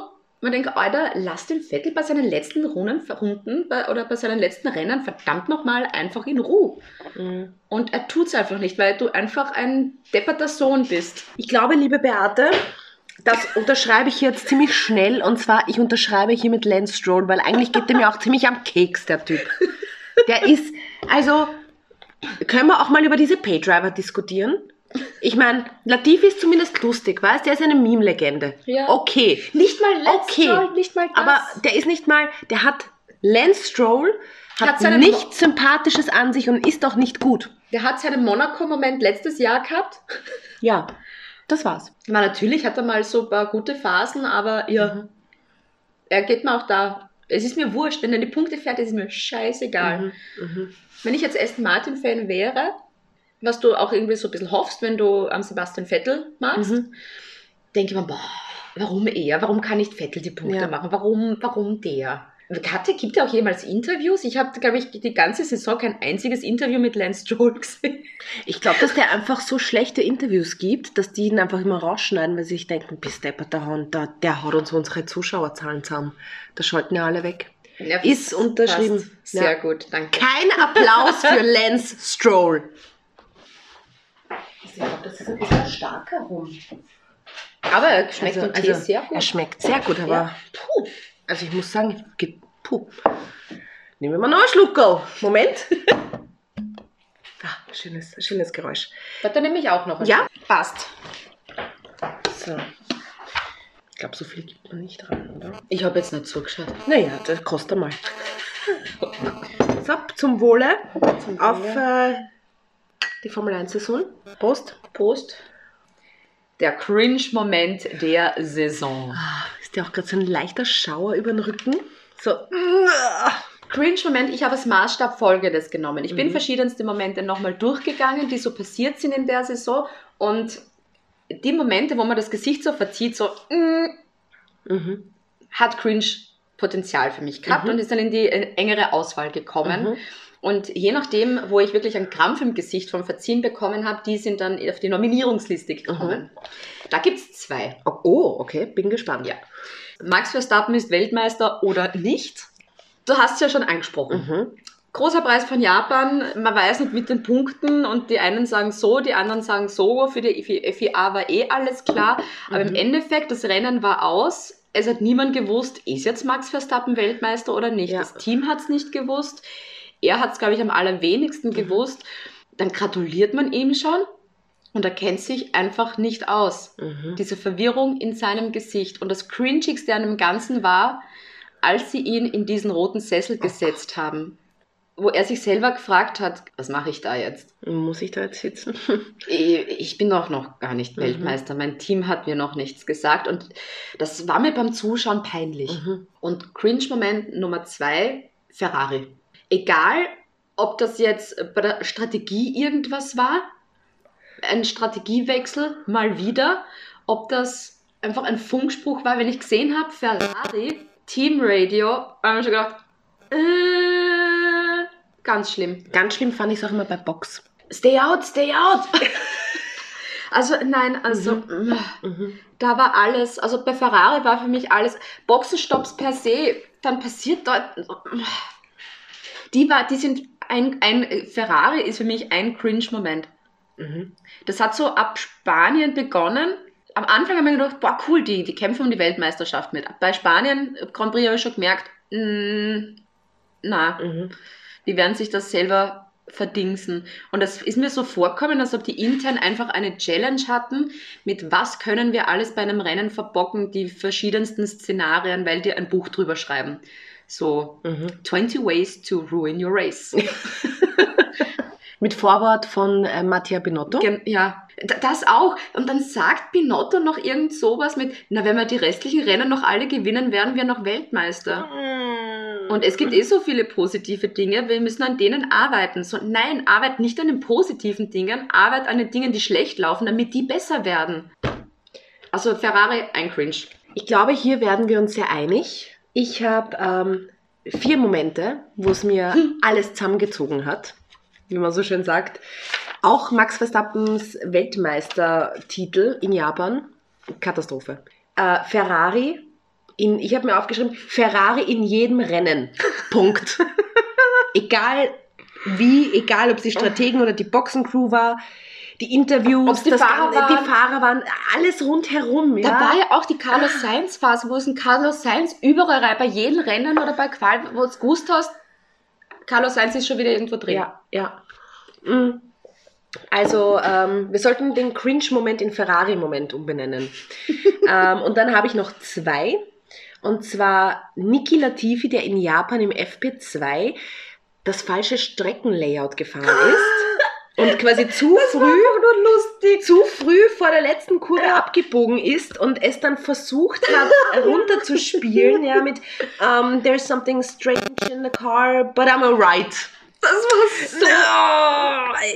Man denkt, Alter, lass den Vettel bei seinen letzten Runden, Runden bei, oder bei seinen letzten Rennen verdammt nochmal einfach in Ruhe. Mhm. Und er tut's einfach nicht, weil du einfach ein depperter Sohn bist. Ich glaube, liebe Beate, das unterschreibe ich jetzt ziemlich schnell. Und zwar, ich unterschreibe hier mit Lance Stroll, weil eigentlich geht der mir auch ziemlich am Keks, der Typ. Der ist, also, können wir auch mal über diese Paydriver diskutieren? Ich meine, Latifi ist zumindest lustig, weißt Der ist eine Meme-Legende. Ja. Okay. Nicht mal Lance Okay. Stroll, nicht mal das. Aber der ist nicht mal, der hat, Lance Stroll hat, Hat nichts Sympathisches an sich und ist auch nicht gut. der hat seinen Monaco-Moment letztes Jahr gehabt. Ja, das war's. Meine, natürlich hat er mal so ein paar gute Phasen, aber ja, Mhm. er geht mir auch da. Es ist mir wurscht, wenn er die Punkte fährt, ist mir scheißegal. Mhm. Mhm. Wenn ich jetzt Aston Martin-Fan wäre, was du auch irgendwie so ein bisschen hoffst, wenn du am Sebastian Vettel magst, Mhm. denke ich mir, boah, warum er? Warum kann nicht Vettel die Punkte Ja. machen? Warum, warum der? Hatte, gibt er auch jemals Interviews? Ich habe, glaube ich, die ganze Saison kein einziges Interview mit Lance Stroll gesehen. Ich glaube, dass der einfach so schlechte Interviews gibt, dass die ihn einfach immer rausschneiden, weil sie sich denken, bis der der, der haut uns unsere Zuschauerzahlen zusammen. Da schalten ja alle weg. Ja, Ist unterschrieben. passt. Sehr Ja. gut, danke. Kein Applaus für Lance Stroll. Ich glaube, das ist ein bisschen starker rum. Aber er schmeckt Also- also, sehr gut. Er schmeckt sehr gut, aber Ja. puh. Also ich muss sagen, geht, puh. Nehmen wir mal noch einen Schluckerl. Moment. ah, schönes, schönes Geräusch. Warte, nehme ich auch noch. Ja? Passt. So. Ich glaube, so viel gibt man nicht rein, oder? Ich habe jetzt nicht zugeschaut. Naja, das kostet mal. So, zum Wohle. Auf äh, die Formel 1-Saison. Prost. Prost. Der Cringe-Moment der Saison. Ist dir auch gerade so ein leichter Schauer über den Rücken? So. Cringe-Moment, ich habe als Maßstab Folgendes genommen. Ich bin Mhm. verschiedenste Momente nochmal durchgegangen, die so passiert sind in der Saison. Und die Momente, wo man das Gesicht so verzieht, so, mm, Mhm. hat Cringe-Potenzial für mich gehabt Mhm. und ist dann in die äh, engere Auswahl gekommen. Mhm. Und je nachdem, wo ich wirklich einen Krampf im Gesicht vom Verziehen bekommen habe, die sind dann auf die Nominierungsliste gekommen. Da gibt es zwei. Oh, Oh, okay, bin gespannt. Ja. Max Verstappen ist Weltmeister oder nicht? Du hast es ja schon angesprochen. Mhm. Großer Preis von Japan, man weiß nicht mit den Punkten und die einen sagen so, die anderen sagen so. Für die FIA war eh alles klar. Aber im Mhm. Endeffekt, das Rennen war aus. Es hat niemand gewusst, ist jetzt Max Verstappen Weltmeister oder nicht. Ja. Das Team hat es nicht gewusst. Er hat es, glaube ich, am allerwenigsten Mhm. gewusst. Dann gratuliert man ihm schon und er kennt sich einfach nicht aus Mhm. diese Verwirrung in seinem Gesicht. Und das Cringigste an dem Ganzen war, als sie ihn in diesen roten Sessel gesetzt haben, wo er sich selber gefragt hat, was mache ich da jetzt? Muss ich da jetzt sitzen? Ich, ich bin doch noch gar nicht Mhm. Weltmeister, mein Team hat mir noch nichts gesagt und das war mir beim Zuschauen peinlich. Mhm. Und Cringe-Moment Nummer zwei, Ferrari. Egal, ob das jetzt bei der Strategie irgendwas war, ein Strategiewechsel mal wieder, ob das einfach ein Funkspruch war, wenn ich gesehen habe, Ferrari, Teamradio, habe ich schon gedacht, äh, ganz schlimm. Ganz schlimm fand ich es auch immer bei Box. Stay out, stay out! also nein, also Mhm. äh, Mhm. da war alles, also bei Ferrari war für mich alles, Boxenstopps per se, dann passiert dort, die war, die sind, ein, ein Ferrari ist für mich ein Cringe-Moment. Mhm. Das hat so ab Spanien begonnen. Am Anfang haben wir gedacht, boah, cool, die, die kämpfen um die Weltmeisterschaft mit. Bei Spanien, Grand Prix habe ich schon gemerkt, mm, na, Mhm. die werden sich das selber verdingsen. Und das ist mir so vorkommen, als ob die intern einfach eine Challenge hatten, mit was können wir alles bei einem Rennen verbocken, die verschiedensten Szenarien, weil die ein Buch drüber schreiben. So, 20 Ways to Ruin Your Race. Mit Vorwort von äh, Mattia Binotto. Gen- ja, das auch. Und dann sagt Binotto noch irgend sowas mit, na, wenn wir die restlichen Rennen noch alle gewinnen, werden wir noch Weltmeister. Und es gibt eh so viele positive Dinge, wir müssen an denen arbeiten. So, nein, arbeit nicht an den positiven Dingen, arbeit an den Dingen, die schlecht laufen, damit die besser werden. Also Ferrari, ein Cringe. Ich glaube, hier werden wir uns sehr einig. Ich habe ähm, vier Momente, wo es mir alles zusammengezogen hat, wie man so schön sagt. Auch Max Verstappens Weltmeistertitel in Japan, Katastrophe. Äh, Ferrari, in, ich habe mir aufgeschrieben, Ferrari in jedem Rennen. Punkt. egal wie, egal ob sie Strategen oder die Boxencrew war, die Interviews, die das Fahrer waren. die Fahrer waren, alles rundherum. Ja? Da war ja auch die Carlos Sainz Phase, wo es ein Carlos Sainz überall rein, bei jedem Rennen oder bei Qual, wo du es gewusst hast, Carlos Sainz ist schon wieder irgendwo drin. Ja, ja. Mm. Also, ähm, wir sollten den Cringe-Moment in Ferrari-Moment umbenennen. ähm, und dann habe ich noch zwei. Und zwar Niki Latifi, der in Japan im FP2 das falsche Streckenlayout gefahren ist. Und quasi zu früh, lustig. zu früh vor der letzten Kurve abgebogen ist und es dann versucht hat, runterzuspielen, ja, mit um, There's something strange in the car, but I'm alright. Das war so.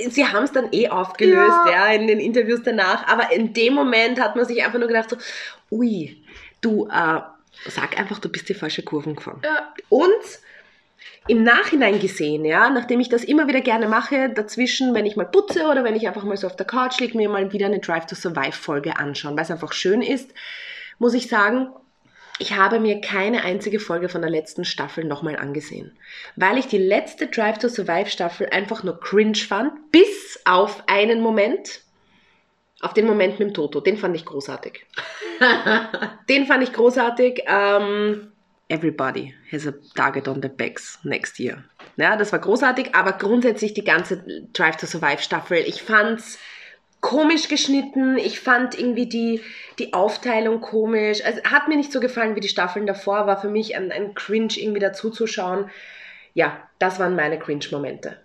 No! Sie haben es dann eh aufgelöst, Ja. ja. in den Interviews danach. Aber in dem Moment hat man sich einfach nur gedacht so, ui, du, äh, sag einfach, du bist die falsche Kurven gefahren. Ja. Und im Nachhinein gesehen, ja, nachdem ich das immer wieder gerne mache, dazwischen, wenn ich mal putze oder wenn ich einfach mal so auf der Couch liege, mir mal wieder eine Drive to Survive Folge anschauen, weil es einfach schön ist, muss ich sagen, ich habe mir keine einzige Folge von der letzten Staffel nochmal angesehen, weil ich die letzte Drive to Survive Staffel einfach nur cringe fand, bis auf einen Moment, auf den Moment mit dem Toto, den fand ich großartig. den fand ich großartig. Ähm, Everybody has a target on the backs next year. Ja, das war großartig, aber grundsätzlich die ganze Drive to Survive Staffel, ich fand's komisch geschnitten, ich fand irgendwie die, die Aufteilung komisch. Also hat mir nicht so gefallen wie die Staffeln davor, war für mich ein, ein Cringe irgendwie dazuzuschauen. Ja, das waren meine Cringe-Momente.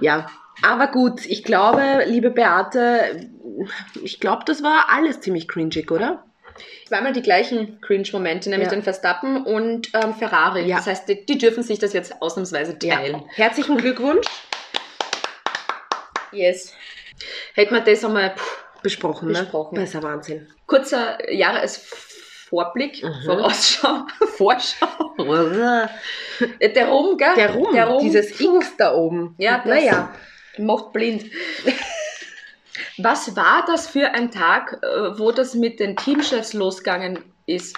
Ja, aber gut, ich glaube, liebe Beate, ich glaube, das war alles ziemlich cringig, oder? Zweimal die gleichen Cringe-Momente, nämlich Ja. den Verstappen und ähm, Ferrari. Ja. Das heißt, die, die dürfen sich das jetzt ausnahmsweise teilen. Herzlichen Glückwunsch. Yes. Hätten wir das einmal puh, Besprochen, ne? Besprochen. Das ist ja Wahnsinn. kurzer Jahresvorblick, Mhm. Vorausschau, Vorschau. Äh, Der Rum, gell? Der Rum, Der Rum. dieses X da oben. Ja, das naja. macht blind. Was war das für ein Tag, äh, wo das mit den Teamchefs losgegangen ist?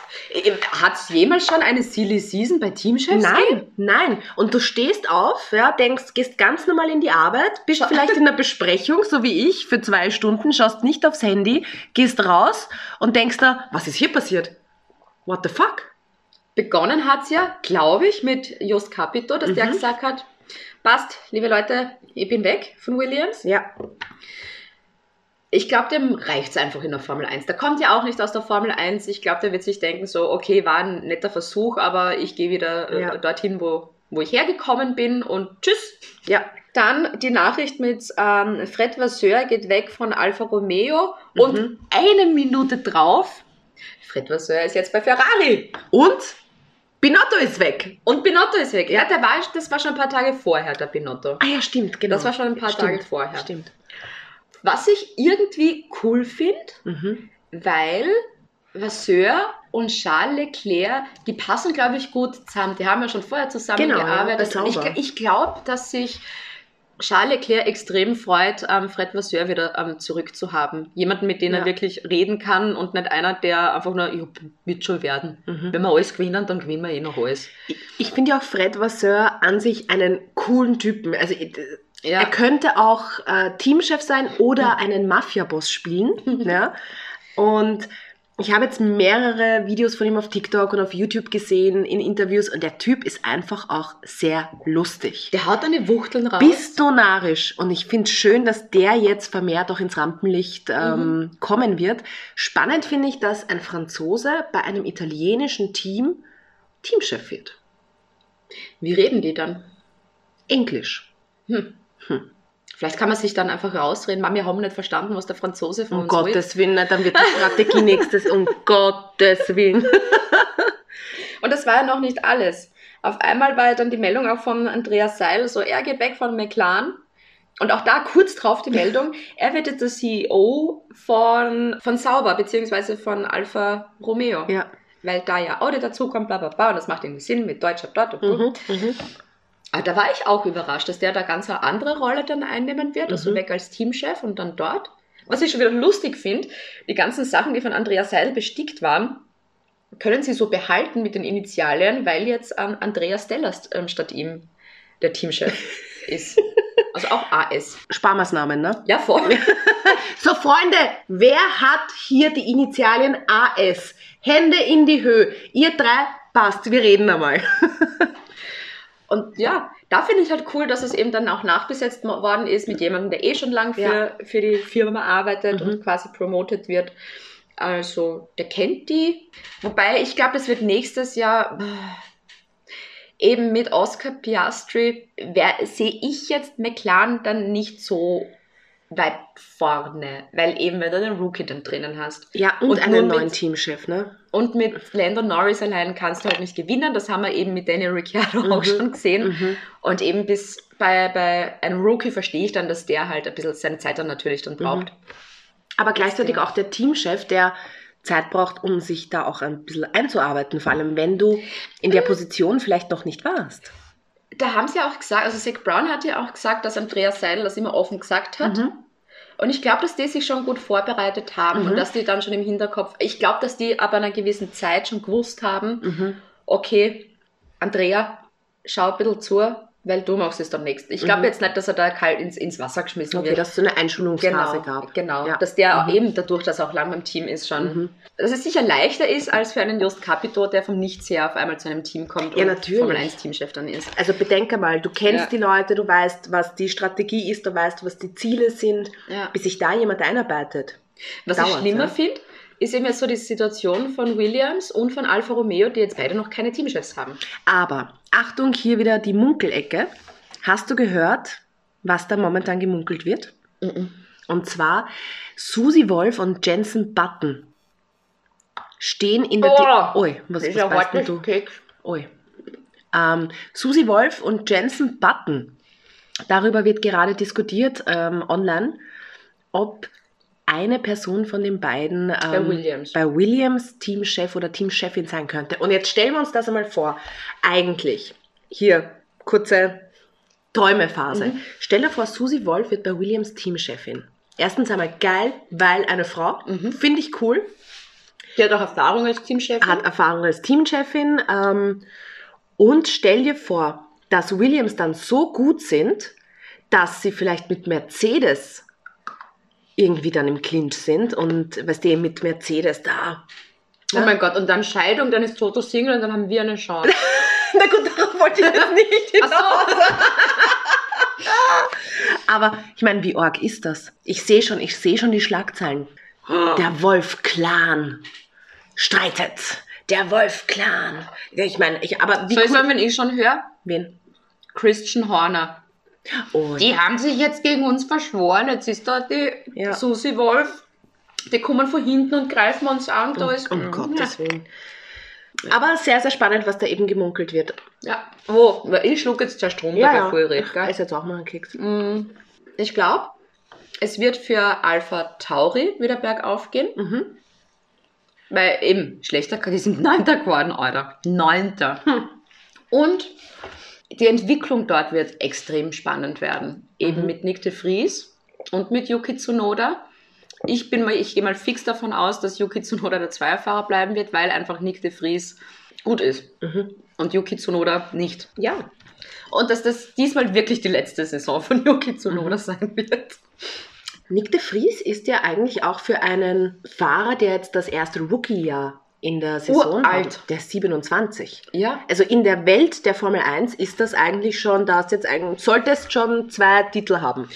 Hat es jemals schon eine Silly Season bei Teamchefs? gegeben? Nein, nein. Und du stehst auf, ja, denkst, gehst ganz normal in die Arbeit, bist vielleicht in einer Besprechung, so wie ich, für zwei Stunden, schaust nicht aufs Handy, gehst raus und denkst da, was ist hier passiert? What the fuck? Begonnen hat es ja, glaube ich, mit Just Capito, dass der Mhm. gesagt hat, passt, liebe Leute, ich bin weg von Williams. Ja, Ich glaube, dem reicht es einfach in der Formel 1. Der kommt ja auch nicht aus der Formel 1. Ich glaube, der wird sich denken, so, okay, war ein netter Versuch, aber ich gehe wieder äh, Ja. dorthin, wo, wo ich hergekommen bin und tschüss. ja. Dann die Nachricht mit ähm, Fred Vasseur geht weg von Alfa Romeo und Mhm. eine Minute drauf, Fred Vasseur ist jetzt bei Ferrari Und Binotto ist weg. und Binotto ist weg. Ja, der war, das war schon ein paar Tage vorher, der Binotto. Ah ja, stimmt, genau. Das war schon ein paar Stimmt, Tage vorher. Stimmt. Was ich irgendwie cool finde, Mhm. weil Vasseur und Charles Leclerc, die passen, glaube ich, gut zusammen. Die haben ja schon vorher zusammengearbeitet. Genau, ja, ich ich glaube, dass sich Charles Leclerc extrem freut, ähm, Fred Vasseur wieder ähm, zurückzuhaben. Jemanden, mit dem Ja. er wirklich reden kann und nicht einer, der einfach nur, ja, wird schon werden. Mhm. Wenn wir alles gewinnen, dann gewinnen wir eh noch alles. Ich finde ja auch Fred Vasseur an sich einen coolen Typen. Also Ja. er könnte auch äh, Teamchef sein oder einen Mafia-Boss spielen. ja. Und Ich habe jetzt mehrere Videos von ihm auf TikTok und auf YouTube gesehen, in Interviews, und der Typ ist einfach auch sehr lustig. Der haut eine Wuchteln raus. Bist du narrisch? Und ich finde es schön, dass der jetzt vermehrt auch ins Rampenlicht ähm, kommen wird. Spannend finde ich, dass ein Franzose bei einem italienischen Team Teamchef wird. Wie reden die dann? Englisch. Hm. Hm. Vielleicht kann man sich dann einfach rausreden. Mama, wir haben nicht verstanden, was der Franzose von Um uns will. Gottes Willen, na, dann wird die Strategie nächstes. Um Gottes Willen. Und das war ja noch nicht alles. Auf einmal war ja dann die Meldung auch von Andreas Seil, so er geht weg von McLaren. Und auch da kurz drauf die Meldung, er wird jetzt der CEO von, von Sauber, beziehungsweise von Alfa Romeo. Ja. Weil da ja Audi dazukommt, bla bla bla, und das macht irgendwie Sinn mit deutscher dort. Mhm, mhm. Aber da war ich auch überrascht, dass der da ganz eine andere Rolle dann einnehmen wird, also Mhm. weg als Teamchef und dann dort. Was ich schon wieder lustig finde, die ganzen Sachen, die von Andreas Seidel bestickt waren, können sie so behalten mit den Initialien, weil jetzt ähm, Andreas Stellers ähm, statt ihm der Teamchef ist. Also auch AS. Sparmaßnahmen, ne? Ja, voll. So, Freunde, wer hat hier die Initialien AS? Hände in die Höhe. Ihr drei, passt, wir reden einmal. Und ja, da finde ich halt cool, dass es eben dann auch nachbesetzt worden ist mit jemandem, der eh schon lang für, Ja. für die Firma arbeitet Mhm. und quasi promotet wird. Also, der kennt die. Wobei, ich glaube, das wird nächstes Jahr äh, eben mit Oscar Piastri, sehe ich jetzt McLaren dann nicht so weit vorne, weil eben, wenn du den Rookie dann drinnen hast. Ja, und, Und einen neuen mit- Teamchef, ne? Und mit Lando Norris allein kannst du halt nicht gewinnen. Das haben wir eben mit Daniel Ricciardo auch Mhm. schon gesehen. Mhm. Und eben bis bei, bei einem Rookie verstehe ich dann, dass der halt ein bisschen seine Zeit dann natürlich dann braucht. Aber gleichzeitig Ja. auch der Teamchef, der Zeit braucht, um sich da auch ein bisschen einzuarbeiten, vor allem wenn du in der Position vielleicht noch nicht warst. Da haben sie auch gesagt, also Zach Brown hat ja auch gesagt, dass Andreas Seidel das immer offen gesagt hat. Mhm. Und ich glaube, dass die sich schon gut vorbereitet haben Mhm. und dass die dann schon im Hinterkopf, ich glaube, dass die ab einer gewissen Zeit schon gewusst haben, Mhm. okay, Andrea, schau ein bisschen zu, weil du machst es dann nächstes. Ich glaube Mhm. jetzt nicht, dass er da kalt ins, ins Wasser geschmissen Okay, wird. dass es so eine Einschulungsphase Genau, gab. genau. Ja. Dass der Mhm. eben dadurch, dass er auch lang beim Team ist, schon, Mhm. dass es sicher leichter ist als für einen Just Capito, der vom Nichts her auf einmal zu einem Team kommt Ja, und natürlich. Formel 1 Teamchef dann ist. Also bedenke mal, du kennst Ja. die Leute, du weißt, was die Strategie ist, du weißt, was die Ziele sind, Ja. bis sich da jemand einarbeitet. Was ich schlimmer finde, ist eben jetzt so die Situation von Williams und von Alfa Romeo, die jetzt beide noch keine Teamchefs haben. Aber Achtung, hier wieder die Munkelecke. Hast du gehört, was da momentan gemunkelt wird? Und zwar Susi Wolf und Jensen Button stehen in der... Di- Ui, was, was ja weißt denn du? Keks. Ui. Ähm, Susi Wolf und Jensen Button. Darüber wird gerade diskutiert ähm, online, ob eine Person von den beiden ähm, Bei Williams. bei Williams Teamchef oder Teamchefin sein könnte. Und jetzt stellen wir uns das einmal vor. Eigentlich, hier, kurze Träumephase. Mhm. Stell dir vor, Susi Wolf wird bei Williams Teamchefin. Erstens einmal geil, weil eine Frau. Mhm. Finde ich cool Die hat auch Erfahrung als Teamchef. hat Erfahrung als Teamchefin ähm, und stell dir vor, dass Williams dann so gut sind, dass sie vielleicht mit Mercedes irgendwie dann im Clinch sind und weißt du, mit Mercedes da. Oh mein Gott, und dann Scheidung, dann ist Toto Single und dann haben wir eine Chance. Na gut, darauf wollte ich jetzt nicht hinaus. Aber ich meine, wie arg ist das? Ich sehe schon, ich sehe schon die Schlagzeilen. Der Wolf-Clan streitet. Der Wolf-Clan. Ja, Ich meine, ich, aber wie Soll ich cool- sagen, wenn ich schon höre? Wen? Christian Horner. Oh, Die haben sich jetzt gegen uns verschworen. Jetzt ist da die Ja. Susi Wolf. Die kommen von hinten und greifen uns an. Da ist, um Gottes Willen. Aber sehr, sehr spannend, was da eben gemunkelt wird. Ja. Wo? Weil Ich schluck jetzt der Strom dabei voll red, Ich gell? esse jetzt auch mal einen Keks. Mm, Ich glaube, es wird für Alpha Tauri wieder bergauf gehen. Mhm. Weil eben, schlechter, die sind Neunter geworden, Alter. Neunter. Hm. Und die Entwicklung dort wird extrem spannend werden. Eben Mhm. mit Nick de Vries und mit Yuki Tsunoda. Ich bin mal, ich gehe mal fix davon aus, dass Yuki Tsunoda der Zweierfahrer bleiben wird, weil einfach Nick de Vries gut ist. Mhm. Und Yuki Tsunoda nicht. Ja. Und dass das diesmal wirklich die letzte Saison von Yuki Tsunoda Mhm. sein wird. Nick de Vries ist ja eigentlich auch für einen Fahrer, der jetzt das erste Rookie-Jahr in der Saison Uralt. hat, der ist 27. Ja. Also in der Welt der Formel 1 ist das eigentlich schon, da hast jetzt eigentlich, solltest schon zwei Titel haben.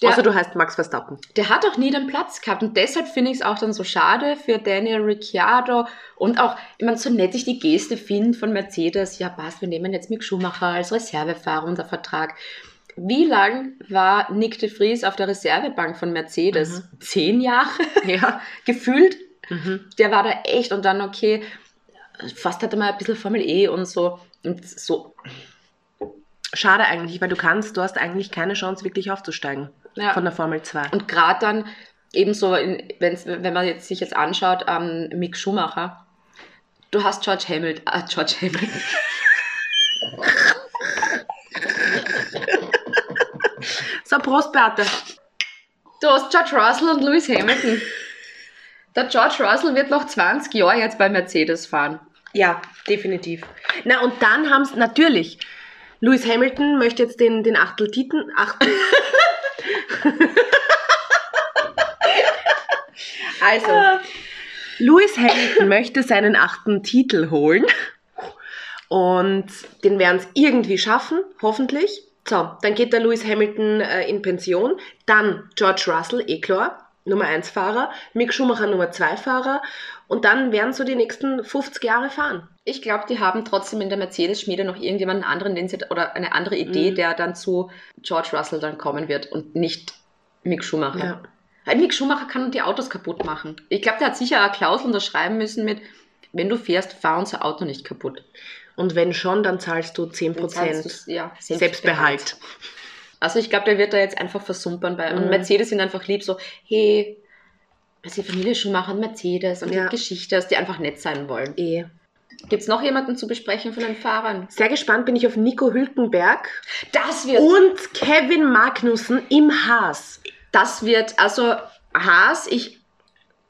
Der- Außer du heißt Max Verstappen. Der hat auch nie den Platz gehabt und deshalb finde ich es auch dann so schade für Daniel Ricciardo und auch, ich meine, so nett ich die Geste finde von Mercedes, ja passt, wir nehmen jetzt Mick Schumacher als Reservefahrer unter Vertrag. Wie lang war Nick de Vries auf der Reservebank von Mercedes? Zehn Jahre? Ja. Gefühlt? Mhm. Der war da echt und dann, okay, fast hatte man ein bisschen Formel E und so. Und so, Schade eigentlich, weil du kannst, du hast eigentlich keine Chance, wirklich aufzusteigen Ja. von der Formel 2. Und gerade dann ebenso, in, wenn man jetzt, sich jetzt anschaut, ähm, Mick Schumacher, du hast George Hamilton, äh, George Hamilton, So, Prost, Beate. du hast George Russell und Lewis Hamilton. Der George Russell wird noch 20 Jahre jetzt bei Mercedes fahren. Ja, definitiv. Na, und dann haben es natürlich. Lewis Hamilton möchte jetzt den, den Achteltiten. Achtel. also, Lewis Hamilton möchte seinen achten Titel holen. Und den werden es irgendwie schaffen, hoffentlich. So, dann geht der Lewis Hamilton äh, in Pension. Dann George Russell, eh klar, Nummer 1 Fahrer. Mick Schumacher, Nummer 2 Fahrer. Und dann werden so die nächsten 50 Jahre fahren. Ich glaube, die haben trotzdem in der Mercedes-Schmiede noch irgendjemanden anderen den sie, oder eine andere Idee, Mhm. der dann zu George Russell dann kommen wird und nicht Mick Schumacher. Ja. Weil Mick Schumacher kann die Autos kaputt machen. Ich glaube, der hat sicher eine Klausel unterschreiben müssen mit, wenn du fährst, fahr unser Auto nicht kaputt. Und wenn schon, dann zahlst du 10% Dann zahlst ja, Selbstbehalt. Also ich glaube, der wird da jetzt einfach versumpern. Bei, Und Mhm. Mercedes sind einfach lieb so, hey, ist die Familie Schumacher und Mercedes und Ja. die Geschichte, dass die einfach nett sein wollen. Eh. Gibt es noch jemanden zu besprechen von den Fahrern? Sehr gespannt bin ich auf Nico Hülkenberg Das wird und Kevin Magnussen im Haas. Das wird, also Haas, ich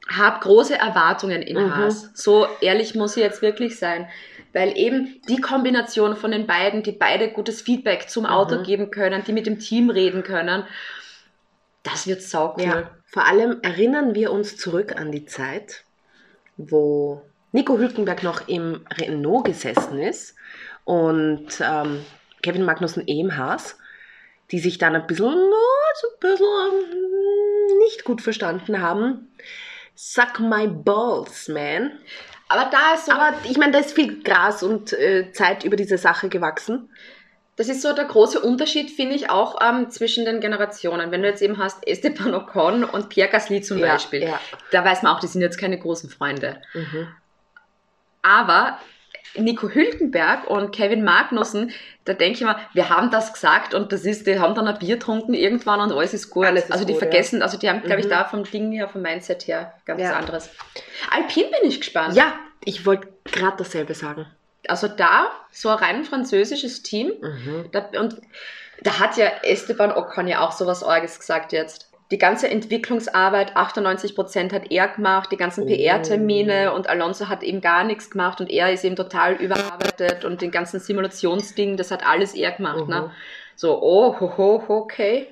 habe große Erwartungen in Mhm. Haas. So ehrlich muss ich jetzt wirklich sein. Weil eben die Kombination von den beiden, die beide gutes Feedback zum Auto Mhm. geben können, die mit dem Team reden können, das wird saucool. Ja. Vor allem erinnern wir uns zurück an die Zeit, wo Nico Hülkenberg noch im Renault gesessen ist und ähm, Kevin Magnussen im Haas, die sich dann ein bisschen, na, so ein bisschen ähm, nicht gut verstanden haben. Suck my balls, man. Aber da ist so, Aber ich meine, da ist viel Gras und äh, Zeit über diese Sache gewachsen. das ist so der große Unterschied, finde ich, auch ähm, zwischen den Generationen. Wenn du jetzt eben hast Esteban Ocon und Pierre Gasly zum Ja, Beispiel, ja. da weiß man auch, die sind jetzt keine großen Freunde. Mhm. Aber Nico Hülkenberg und Kevin Magnussen, da denke ich mal, wir haben das gesagt und das ist, die haben dann ein Bier getrunken irgendwann und alles ist gut. Alles ist also die gut, vergessen, also die haben, glaube ich, Mhm. da vom Ding her, vom Mindset her ganz Ja. anderes. Alpin bin ich gespannt. Ja, ich wollte gerade dasselbe sagen. Also da, so ein rein französisches Team. Mhm. Da, und da hat ja Esteban Ocon ja auch sowas Orges gesagt jetzt. Die ganze Entwicklungsarbeit, 98% hat er gemacht, die ganzen Oh. PR-Termine und Alonso hat eben gar nichts gemacht und er ist eben total überarbeitet und den ganzen Simulationsding, das hat alles er gemacht. Mhm. Ne? So, oh, ho, ho, okay.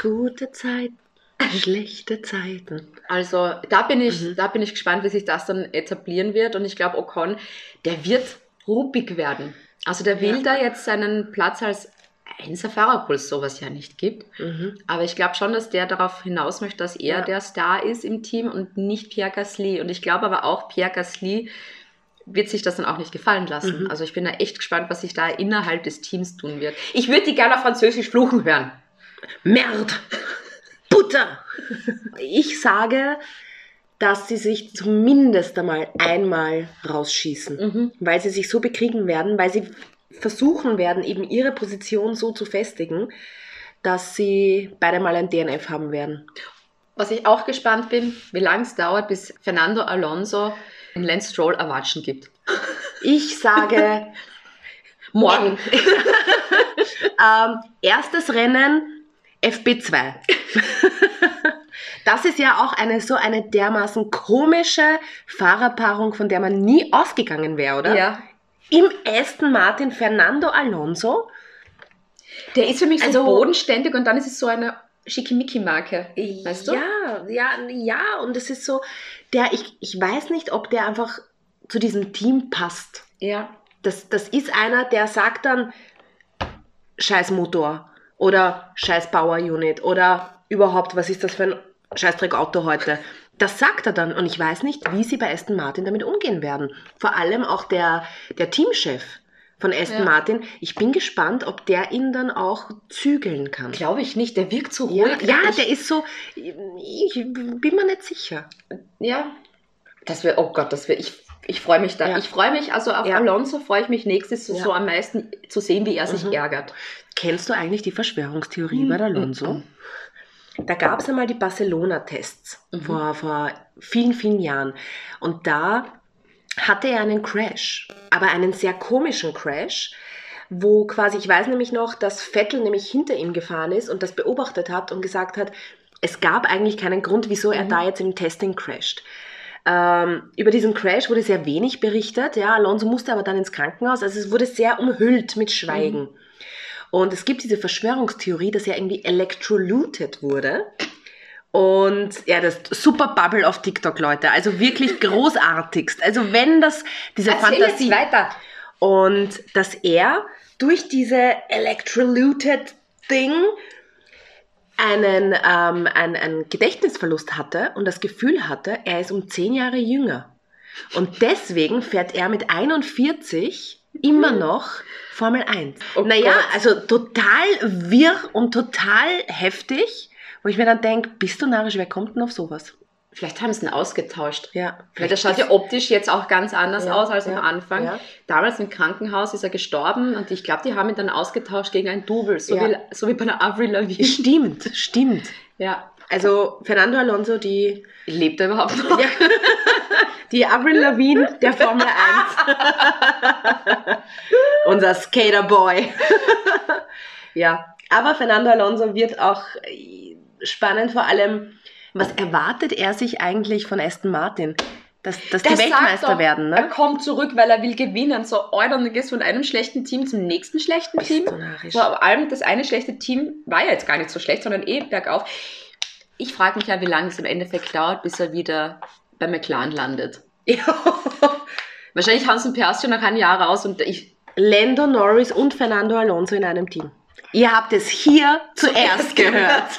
Gute Zeiten, schlechte Zeiten. Also da bin ich, Mhm. da bin ich gespannt, wie sich das dann etablieren wird und ich glaube, Ocon, der wird ruppig werden. Also der will Ja. da jetzt seinen Platz als Obwohl es sowas ja nicht gibt. Mhm. Aber ich glaube schon, dass der darauf hinaus möchte, dass er Ja. der Star ist im Team und nicht Pierre Gasly. Und ich glaube aber auch, Pierre Gasly wird sich das dann auch nicht gefallen lassen. Mhm. Also ich bin da echt gespannt, was sich da innerhalb des Teams tun wird. Ich würde die gerne auf Französisch fluchen hören. Merd! Butter! Ich sage, dass sie sich zumindest einmal einmal rausschießen. Mhm. Weil sie sich so bekriegen werden, weil sie versuchen werden, eben ihre Position so zu festigen, dass sie beide mal ein DNF haben werden. Was ich auch gespannt bin, wie lange es dauert, bis Fernando Alonso in Lance Stroll Erwatschen gibt. Ich sage, Morgen. ähm, erstes Rennen FB2. Das ist ja auch eine so eine dermaßen komische Fahrerpaarung, von der man nie ausgegangen wäre, oder? Ja. Im Aston Martin Fernando Alonso. Der ist für mich so Also- bodenständig und dann ist es so eine Schickimicki-Marke. Weißt du? Ja, ja, ja, und es ist so, der, ich, ich weiß nicht, ob der einfach zu diesem Team passt. Ja. Das, das ist einer, der sagt dann, scheiß Motor oder scheiß Power Unit oder überhaupt, was ist das für ein Scheißdreck Auto heute? Das sagt er dann und ich weiß nicht, wie sie bei Aston Martin damit umgehen werden. Vor allem auch der, der Teamchef von Aston Ja. Martin. Ich bin gespannt, ob der ihn dann auch zügeln kann. Glaube ich nicht. Der wirkt so Ja, ruhig. ja ich, der ist so, ich bin mir nicht sicher. Ja. Das wäre, oh Gott, das wäre, ich, ich freue mich da. Ja. Ich freue mich, also auf Ja. Alonso freue ich mich nächstes so, Ja. so am meisten zu sehen, wie er sich Mhm. ärgert. Kennst du eigentlich die Verschwörungstheorie bei der Alonso? Da gab es einmal die Barcelona-Tests Mhm. vor, vor vielen, vielen Jahren. Und da hatte er einen Crash, aber einen sehr komischen Crash, wo quasi, ich weiß nämlich noch, dass Vettel nämlich hinter ihm gefahren ist und das beobachtet hat und gesagt hat, es gab eigentlich keinen Grund, wieso er da jetzt im Testing crasht. Ähm, über diesen Crash wurde sehr wenig berichtet. Ja, Alonso musste aber dann ins Krankenhaus. Also es wurde sehr umhüllt mit Schweigen. Und es gibt diese Verschwörungstheorie, dass er irgendwie electroluted wurde. Und ja, das super Bubble auf TikTok, Leute. Also wirklich großartigst. Also wenn das, diese Erzähl Fantasie. weiter. Und dass er durch diese electroluted Ding einen, ähm, einen, einen Gedächtnisverlust hatte und das Gefühl hatte, er ist um zehn Jahre jünger. Und deswegen fährt er mit 41 immer noch Formel 1. Oh naja, Gott. also total wirr und total heftig, wo ich mir dann denke, bist du narrisch, wer kommt denn auf sowas? Vielleicht haben sie ihn ausgetauscht. Ja, Weil der schaut ja optisch jetzt auch ganz anders Ja, aus als ja, am Anfang. ja. Damals im Krankenhaus ist er gestorben und ich glaube, die haben ihn dann ausgetauscht gegen ein Double, so, Ja. wie, so wie bei der Avril Lavigne. Stimmt, stimmt. Ja. Also Fernando Alonso, die, Lebt er überhaupt noch? Ja. die Avril Lavigne der Formel 1. Unser Skaterboy. ja, aber Fernando Alonso wird auch äh, spannend, vor allem, was erwartet er sich eigentlich von Aston Martin? Dass, dass die Weltmeister doch, werden, Er ne? kommt zurück, weil er will gewinnen. So, Alter, und dann gehst du von einem schlechten Team zum nächsten schlechten Bist Team. Vor allem das eine schlechte Team war ja jetzt gar nicht so schlecht, sondern eh bergauf. Ich frage mich ja, wie lange es im Endeffekt dauert, bis er wieder bei McLaren landet. Wahrscheinlich haben sie einen Piastri nach einem Jahr raus und ich, Lando Norris und Fernando Alonso in einem Team. Ihr habt es hier zuerst gehört.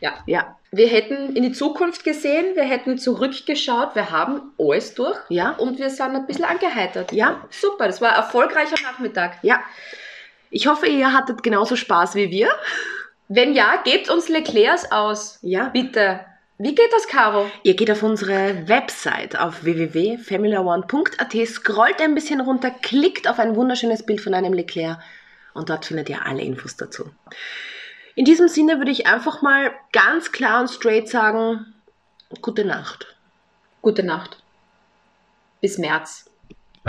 ja. Ja, Wir hätten in die Zukunft gesehen, wir hätten zurückgeschaut, wir haben alles durch ja, und wir sind ein bisschen angeheitert. ja, Super, das war ein erfolgreicher Nachmittag. ja. Ich hoffe, ihr hattet genauso Spaß wie wir. Wenn ja, gebt uns Leclercs aus. Ja. Bitte. Wie geht das, Caro? Ihr geht auf unsere Website auf www.formula1.at, scrollt ein bisschen runter, klickt auf ein wunderschönes Bild von einem Leclerc und dort findet ihr alle Infos dazu. In diesem Sinne würde ich einfach mal ganz klar und straight sagen, gute Nacht. Gute Nacht. Bis März.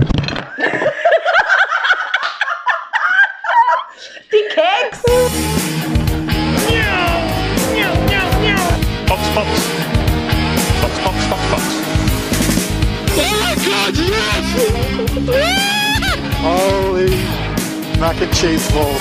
Die Keks! Holy mac and cheese balls.